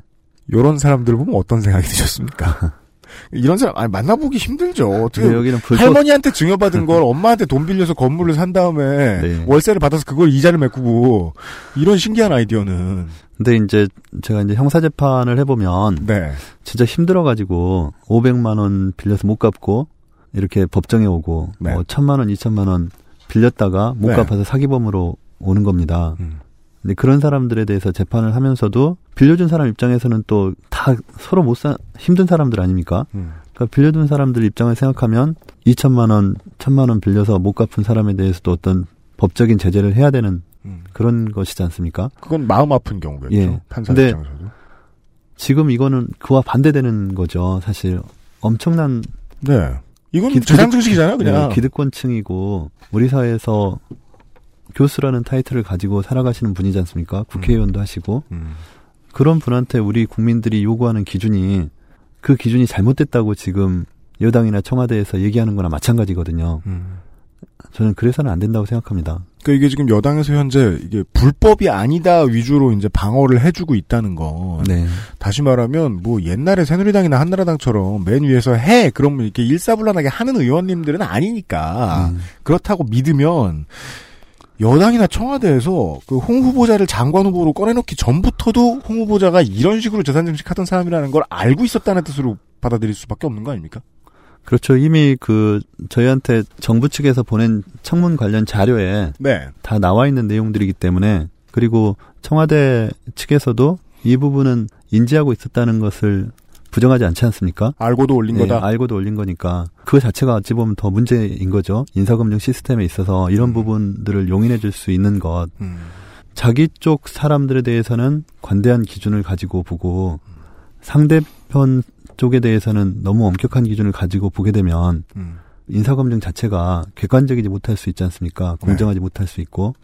Speaker 2: 요런 사람들 보면 어떤 생각이 드셨습니까? 이런 사람, 아니, 만나보기 힘들죠. 어떻게,
Speaker 11: 근데 여기는 불법
Speaker 2: 할머니한테 증여받은 걸 엄마한테 돈 빌려서 건물을 산 다음에
Speaker 11: 네.
Speaker 2: 월세를 받아서 그걸 이자를 메꾸고, 이런 신기한 아이디어는,
Speaker 11: 근데 이제 제가 이제 형사 재판을 해보면
Speaker 2: 네.
Speaker 11: 진짜 힘들어가지고 500만 원 빌려서 못 갚고 이렇게 법정에 오고
Speaker 2: 네.
Speaker 11: 뭐 천만 원, 2천만 원 빌렸다가 못
Speaker 2: 네.
Speaker 11: 갚아서 사기범으로 오는 겁니다.
Speaker 2: 음.
Speaker 11: 근데 그런 사람들에 대해서 재판을 하면서도 빌려준 사람 입장에서는 또 다 서로 못 사, 힘든 사람들 아닙니까?
Speaker 2: 음.
Speaker 11: 그러니까 빌려준 사람들 입장을 생각하면 2천만 원, 1천만 원 빌려서 못 갚은 사람에 대해서도 어떤 법적인 제재를 해야 되는
Speaker 2: 음.
Speaker 11: 그런 것이지 않습니까?
Speaker 2: 그건 마음 아픈 경우겠죠.
Speaker 11: 예.
Speaker 2: 판사
Speaker 11: 근데
Speaker 2: 입장에서도.
Speaker 11: 지금 이거는 그와 반대되는 거죠. 사실 엄청난
Speaker 2: 네. 이건
Speaker 11: 기-
Speaker 2: 재산 증식이잖아요, 그냥.
Speaker 11: 네, 기득권층이고 우리 사회에서 교수라는 타이틀을 가지고 살아가시는 분이지 않습니까? 국회의원도 하시고
Speaker 2: 음.
Speaker 11: 그런 분한테 우리 국민들이 요구하는 기준이 그 기준이 잘못됐다고 지금 여당이나 청와대에서 얘기하는 거나 마찬가지거든요.
Speaker 2: 음.
Speaker 11: 저는 그래서는 안 된다고 생각합니다.
Speaker 2: 그러니까 이게 지금 여당에서 현재 이게 불법이 아니다 위주로 이제 방어를 해주고 있다는 건
Speaker 11: 네.
Speaker 2: 다시 말하면 뭐 옛날에 새누리당이나 한나라당처럼 맨 위에서 해 그러면 이렇게 일사불란하게 하는 의원님들은 아니니까
Speaker 11: 음.
Speaker 2: 그렇다고 믿으면 여당이나 청와대에서 그 홍 후보자를 장관 후보로 꺼내놓기 전부터도 홍 후보자가 이런 식으로 재산 증식하던 사람이라는 걸 알고 있었다는 뜻으로 받아들일 수밖에 없는 거 아닙니까?
Speaker 11: 그렇죠. 이미 그 저희한테 정부 측에서 보낸 청문 관련 자료에
Speaker 2: 네.
Speaker 11: 다 나와 있는 내용들이기 때문에 그리고 청와대 측에서도 이 부분은 인지하고 있었다는 것을 부정하지 않지 않습니까?
Speaker 2: 알고도 올린
Speaker 11: 네,
Speaker 2: 거다.
Speaker 11: 알고도 올린 거니까 그 자체가 어찌 보면 더 문제인 거죠. 인사검증 시스템에 있어서 이런 부분들을 용인해 줄 수 있는 것.
Speaker 2: 음.
Speaker 11: 자기 쪽 사람들에 대해서는 관대한 기준을 가지고 보고 상대편 쪽에 대해서는 너무 엄격한 기준을 가지고 보게 되면
Speaker 2: 음.
Speaker 11: 인사검증 자체가 객관적이지 못할 수 있지 않습니까? 공정하지 못할 수 있고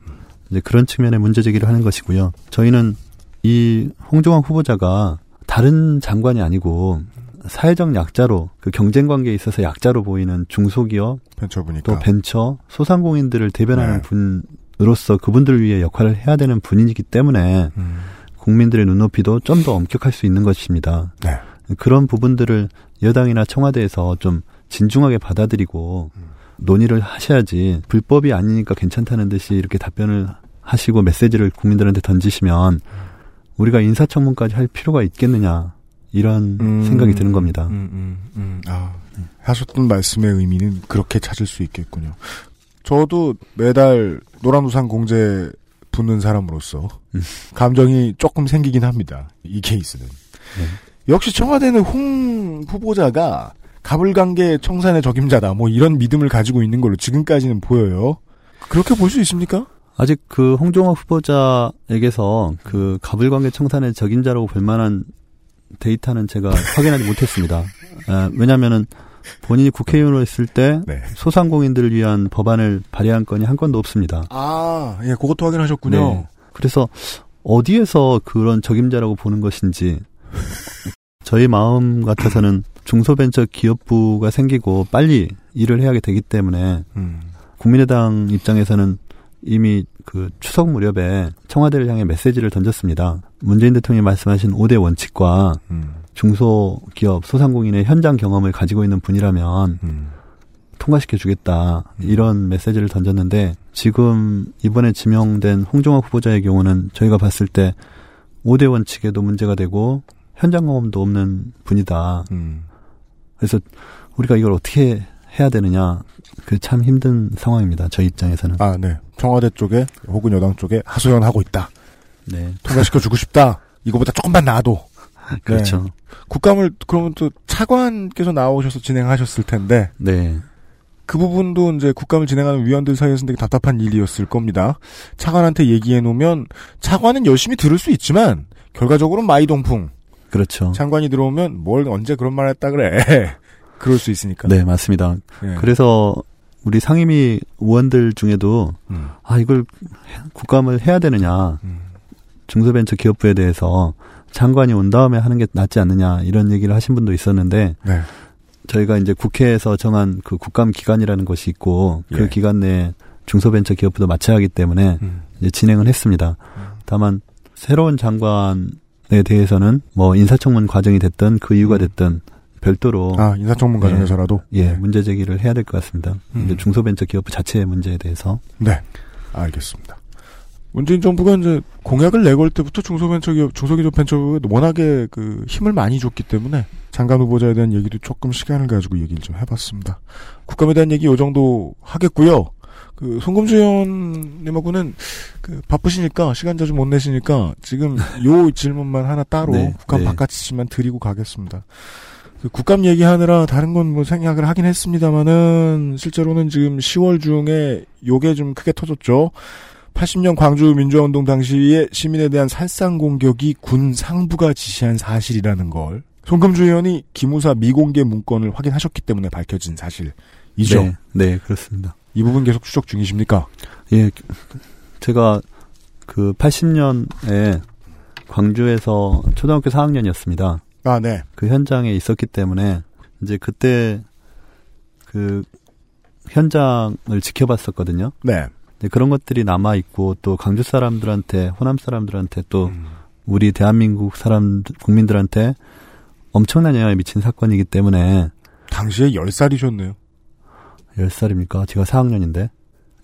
Speaker 11: 이제 그런 측면의 문제 제기를 하는 것이고요. 저희는 이 홍종학 후보자가 다른 장관이 아니고 사회적 약자로 그 경쟁 관계에 있어서 약자로 보이는 중소기업
Speaker 2: 벤처부니까.
Speaker 11: 또 벤처 소상공인들을 대변하는
Speaker 2: 네.
Speaker 11: 분으로서 그분들을 위해 역할을 해야 되는 분이기 때문에
Speaker 2: 음.
Speaker 11: 국민들의 눈높이도 좀 더 엄격할 수 있는 것입니다.
Speaker 2: 네.
Speaker 11: 그런 부분들을 여당이나 청와대에서 좀 진중하게 받아들이고 논의를 하셔야지 불법이 아니니까 괜찮다는 듯이 이렇게 답변을 하시고 메시지를 국민들한테 던지시면 우리가 인사청문까지 할 필요가 있겠느냐 이런
Speaker 2: 음.
Speaker 11: 생각이 드는 겁니다.
Speaker 2: 음, 음, 음. 아, 하셨던 말씀의 의미는 그렇게 찾을 수 있겠군요. 저도 매달 노란우산 공제 붙는 사람으로서
Speaker 11: 음.
Speaker 2: 감정이 조금 생기긴 합니다. 이 케이스는.
Speaker 11: 네.
Speaker 2: 역시 청와대는 홍 후보자가 가불관계 청산의 적임자다. 뭐 이런 믿음을 가지고 있는 걸로 지금까지는 보여요. 그렇게 볼 수 있습니까?
Speaker 11: 아직 그 홍종학 후보자에게서 그 가불관계 청산의 적임자라고 볼 만한 데이터는 제가 확인하지 못했습니다. 아, 왜냐하면은 본인이 국회의원으로 있을 때
Speaker 2: 네.
Speaker 11: 소상공인들을 위한 법안을 발의한 건이 한 건도 없습니다.
Speaker 2: 아, 예, 그것도 확인하셨군요.
Speaker 11: 네. 그래서 어디에서 그런 적임자라고 보는 것인지 저희 마음 같아서는 중소벤처 기업부가 생기고 빨리 일을 해야 되기 때문에
Speaker 2: 음.
Speaker 11: 국민의당 입장에서는 이미 그 추석 무렵에 청와대를 향해 메시지를 던졌습니다. 문재인 대통령이 말씀하신 5대 원칙과
Speaker 2: 음.
Speaker 11: 중소기업 소상공인의 현장 경험을 가지고 있는 분이라면
Speaker 2: 음.
Speaker 11: 통과시켜 주겠다 이런 메시지를 던졌는데 지금 이번에 지명된 홍종학 후보자의 경우는 저희가 봤을 때 5대 원칙에도 문제가 되고 현장 경험도 없는 분이다.
Speaker 2: 음.
Speaker 11: 그래서 우리가 이걸 어떻게 해야 되느냐 그 참 힘든 상황입니다. 저희 입장에서는.
Speaker 2: 아, 네. 청와대 쪽에 혹은 여당 쪽에 하소연하고 있다.
Speaker 11: 네.
Speaker 2: 통과시켜 주고 싶다. 이거보다 조금만 나아도.
Speaker 11: 그렇죠.
Speaker 2: 네. 국감을 그러면 또 차관께서 나오셔서 진행하셨을 텐데
Speaker 11: 네.
Speaker 2: 그 부분도 이제 국감을 진행하는 위원들 사이에서는 되게 답답한 일이었을 겁니다. 차관한테 얘기해 놓으면 차관은 열심히 들을 수 있지만 결과적으로 마이동풍.
Speaker 11: 그렇죠.
Speaker 2: 장관이 들어오면 뭘 언제 그런 말 했다 그래. 그럴 수 있으니까.
Speaker 11: 네, 맞습니다.
Speaker 2: 네.
Speaker 11: 그래서 우리 상임위 의원들 중에도
Speaker 2: 음.
Speaker 11: 아 이걸 국감을 해야 되느냐
Speaker 2: 음.
Speaker 11: 중소벤처기업부에 대해서 장관이 온 다음에 하는 게 낫지 않느냐 이런 얘기를 하신 분도 있었는데
Speaker 2: 네.
Speaker 11: 저희가 이제 국회에서 정한 그 국감 기간이라는 것이 있고 그
Speaker 2: 예.
Speaker 11: 기간 내에 중소벤처기업부도 마쳐야 하기 때문에
Speaker 2: 음.
Speaker 11: 이제 진행을 했습니다. 다만 새로운 장관에 대해서는 뭐 인사청문 과정이 됐든 그 이유가 됐든 별도로
Speaker 2: 음. 아, 인사청문
Speaker 11: 예.
Speaker 2: 과정에서라도?
Speaker 11: 예, 문제 제기를 해야 될 것 같습니다.
Speaker 2: 음.
Speaker 11: 이제 중소벤처기업부 자체의 문제에 대해서
Speaker 2: 네. 알겠습니다. 문재인 정부가 이제 공약을 내걸 때부터 중소벤처기업, 중소기업 벤처에 워낙에 그 힘을 많이 줬기 때문에 장관 후보자에 대한 얘기도 조금 시간을 가지고 얘기를 좀 해봤습니다. 국감에 대한 얘기 요 정도 하겠고요. 그 송금주 의원님하고는 그 바쁘시니까 시간 자주 못 내시니까 지금 요 질문만 하나 따로
Speaker 11: 네,
Speaker 2: 국감
Speaker 11: 네.
Speaker 2: 바깥이지만 드리고 가겠습니다. 그 국감 얘기하느라 다른 건 뭐 생각을 하긴 했습니다만은 실제로는 지금 10월 중에 요게 좀 크게 터졌죠. 80년 광주 민주화운동 당시에 시민에 대한 살상 공격이 군 상부가 지시한 사실이라는 걸 송금주 의원이 기무사 미공개 문건을 확인하셨기 때문에 밝혀진 사실이죠.
Speaker 11: 네, 네, 그렇습니다.
Speaker 2: 이 부분 계속 추적 중이십니까?
Speaker 11: 예, 제가 그 80년에 광주에서 초등학교 4학년이었습니다.
Speaker 2: 아, 네.
Speaker 11: 그 현장에 있었기 때문에 이제 그때 그 현장을 지켜봤었거든요.
Speaker 2: 네.
Speaker 11: 그런 것들이 남아 있고 또 광주 사람들한테 호남 사람들한테 또
Speaker 2: 음.
Speaker 11: 우리 대한민국 사람 국민들한테 엄청난 영향을 미친 사건이기 때문에
Speaker 2: 당시에 10살이셨네요.
Speaker 11: 10살입니까? 제가 4학년인데.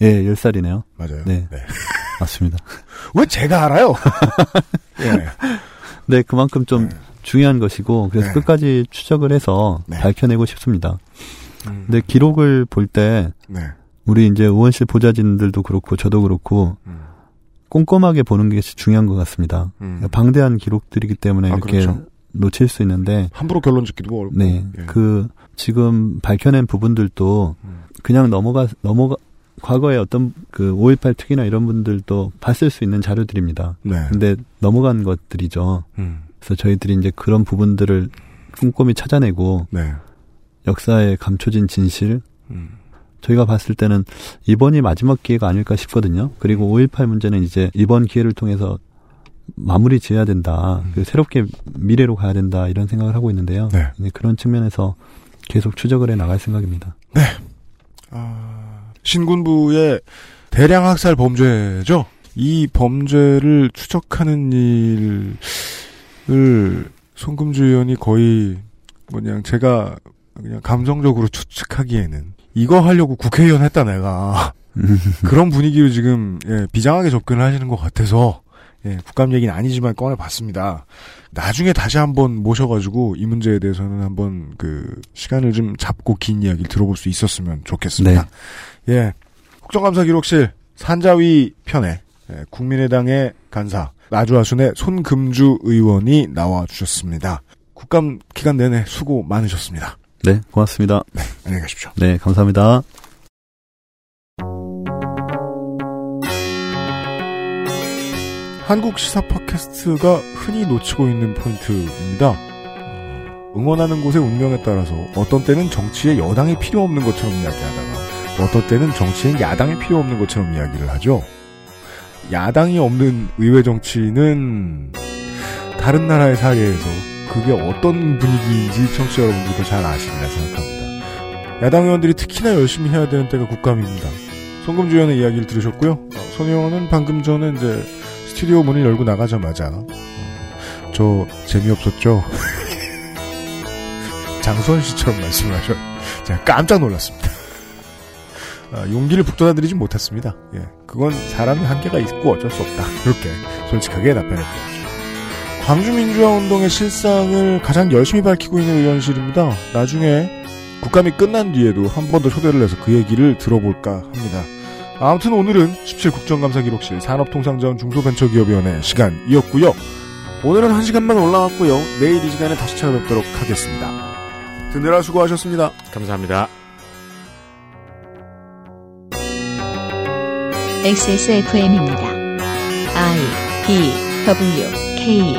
Speaker 11: 예, 10살이네요.
Speaker 2: 맞아요.
Speaker 11: 네. 맞습니다.
Speaker 2: 왜 제가 알아요? 예.
Speaker 11: 네, 그만큼 좀 중요한 것이고 그래서
Speaker 2: 네.
Speaker 11: 끝까지 추적을 해서
Speaker 2: 네.
Speaker 11: 밝혀내고 싶습니다.
Speaker 2: 음.
Speaker 11: 근데 기록을 볼때
Speaker 2: 네.
Speaker 11: 우리 이제 의원실 보좌진들도 그렇고 저도 그렇고
Speaker 2: 음.
Speaker 11: 꼼꼼하게 보는 게 중요한 것 같습니다.
Speaker 2: 음.
Speaker 11: 방대한 기록들이기 때문에
Speaker 2: 아,
Speaker 11: 이렇게
Speaker 2: 그렇죠.
Speaker 11: 놓칠 수 있는데
Speaker 2: 함부로 결론 짓기도 어렵고.
Speaker 11: 네,
Speaker 2: 예.
Speaker 11: 그 지금 밝혀낸 부분들도
Speaker 2: 음.
Speaker 11: 그냥 넘어가 넘어가 과거에 어떤 그 5.18 특이나 이런 분들도 봤을 수 있는 자료들입니다.
Speaker 2: 네.
Speaker 11: 근데 넘어간 것들이죠.
Speaker 2: 음.
Speaker 11: 그래서 저희들이 이제 그런 부분들을 꼼꼼히 찾아내고
Speaker 2: 네.
Speaker 11: 역사에 감춰진 진실
Speaker 2: 음.
Speaker 11: 저희가 봤을 때는 이번이 마지막 기회가 아닐까 싶거든요. 그리고 5.18 문제는 이제 이번 기회를 통해서 마무리 지어야 된다.
Speaker 2: 음.
Speaker 11: 그 새롭게 미래로 가야 된다. 이런 생각을 하고 있는데요.
Speaker 2: 네.
Speaker 11: 이제 그런 측면에서 계속 추적을 해 나갈 생각입니다.
Speaker 2: 아, 신군부의 대량 학살 범죄죠. 이 범죄를 추적하는 일 을 송금주 의원이 거의 뭐냐 제가 그냥 감정적으로 추측하기에는 이거 하려고 국회의원 했다 내가. 그런 분위기로 지금 예, 비장하게 접근을 하시는 것 같아서 예, 국감 얘기는 아니지만 꺼내봤습니다. 나중에 다시 한번 모셔가지고 이 문제에 대해서는 한번 그 시간을 좀 잡고 긴 이야기를 들어볼 수 있었으면 좋겠습니다. 예, 국정감사 기록실 산자위 편에 예, 국민의당의 간사 나주하순의 손금주 의원이 나와 주셨습니다. 국감 기간 내내 수고 많으셨습니다.
Speaker 11: 네, 고맙습니다.
Speaker 2: 안녕히 가십시오.
Speaker 11: 네, 감사합니다.
Speaker 2: 한국 시사 팟캐스트가 흔히 놓치고 있는 포인트입니다. 어, 응원하는 곳의 운명에 따라서 어떤 때는 정치에 여당이 필요 없는 것처럼 이야기하다가 어떤 때는 정치엔 야당이 필요 없는 것처럼 이야기를 하죠. 야당이 없는 의회 정치는 다른 나라의 사례에서 그게 어떤 분위기인지 청취자 여러분들도 잘 아시리라 생각합니다. 야당 의원들이 특히나 열심히 해야 되는 때가 국감입니다. 송금주 의원의 이야기를 들으셨고요. 어, 손 의원은 방금 전에 이제 스튜디오 문을 열고 나가자마자 어, 저 재미없었죠? 장수원 씨처럼 말씀을 하셔. 제가 깜짝 놀랐습니다. 아, 용기를 북돋아드리진 못했습니다. 예, 그건 사람이 한계가 있고 어쩔 수 없다. 그렇게 솔직하게 답변했죠. 광주민주화운동의 실상을 가장 열심히 밝히고 있는 의원실입니다. 나중에 국감이 끝난 뒤에도 한 번 더 초대를 해서 그 얘기를 들어볼까 합니다. 아무튼 오늘은 17 국정감사 기록실 산업통상자원 중소벤처기업위원회 시간이었고요. 오늘은 한 시간만 올라왔고요. 내일 이 시간에 다시 찾아뵙도록 하겠습니다. 듣느라 수고하셨습니다.
Speaker 4: 감사합니다.
Speaker 1: XSFM입니다. I D W K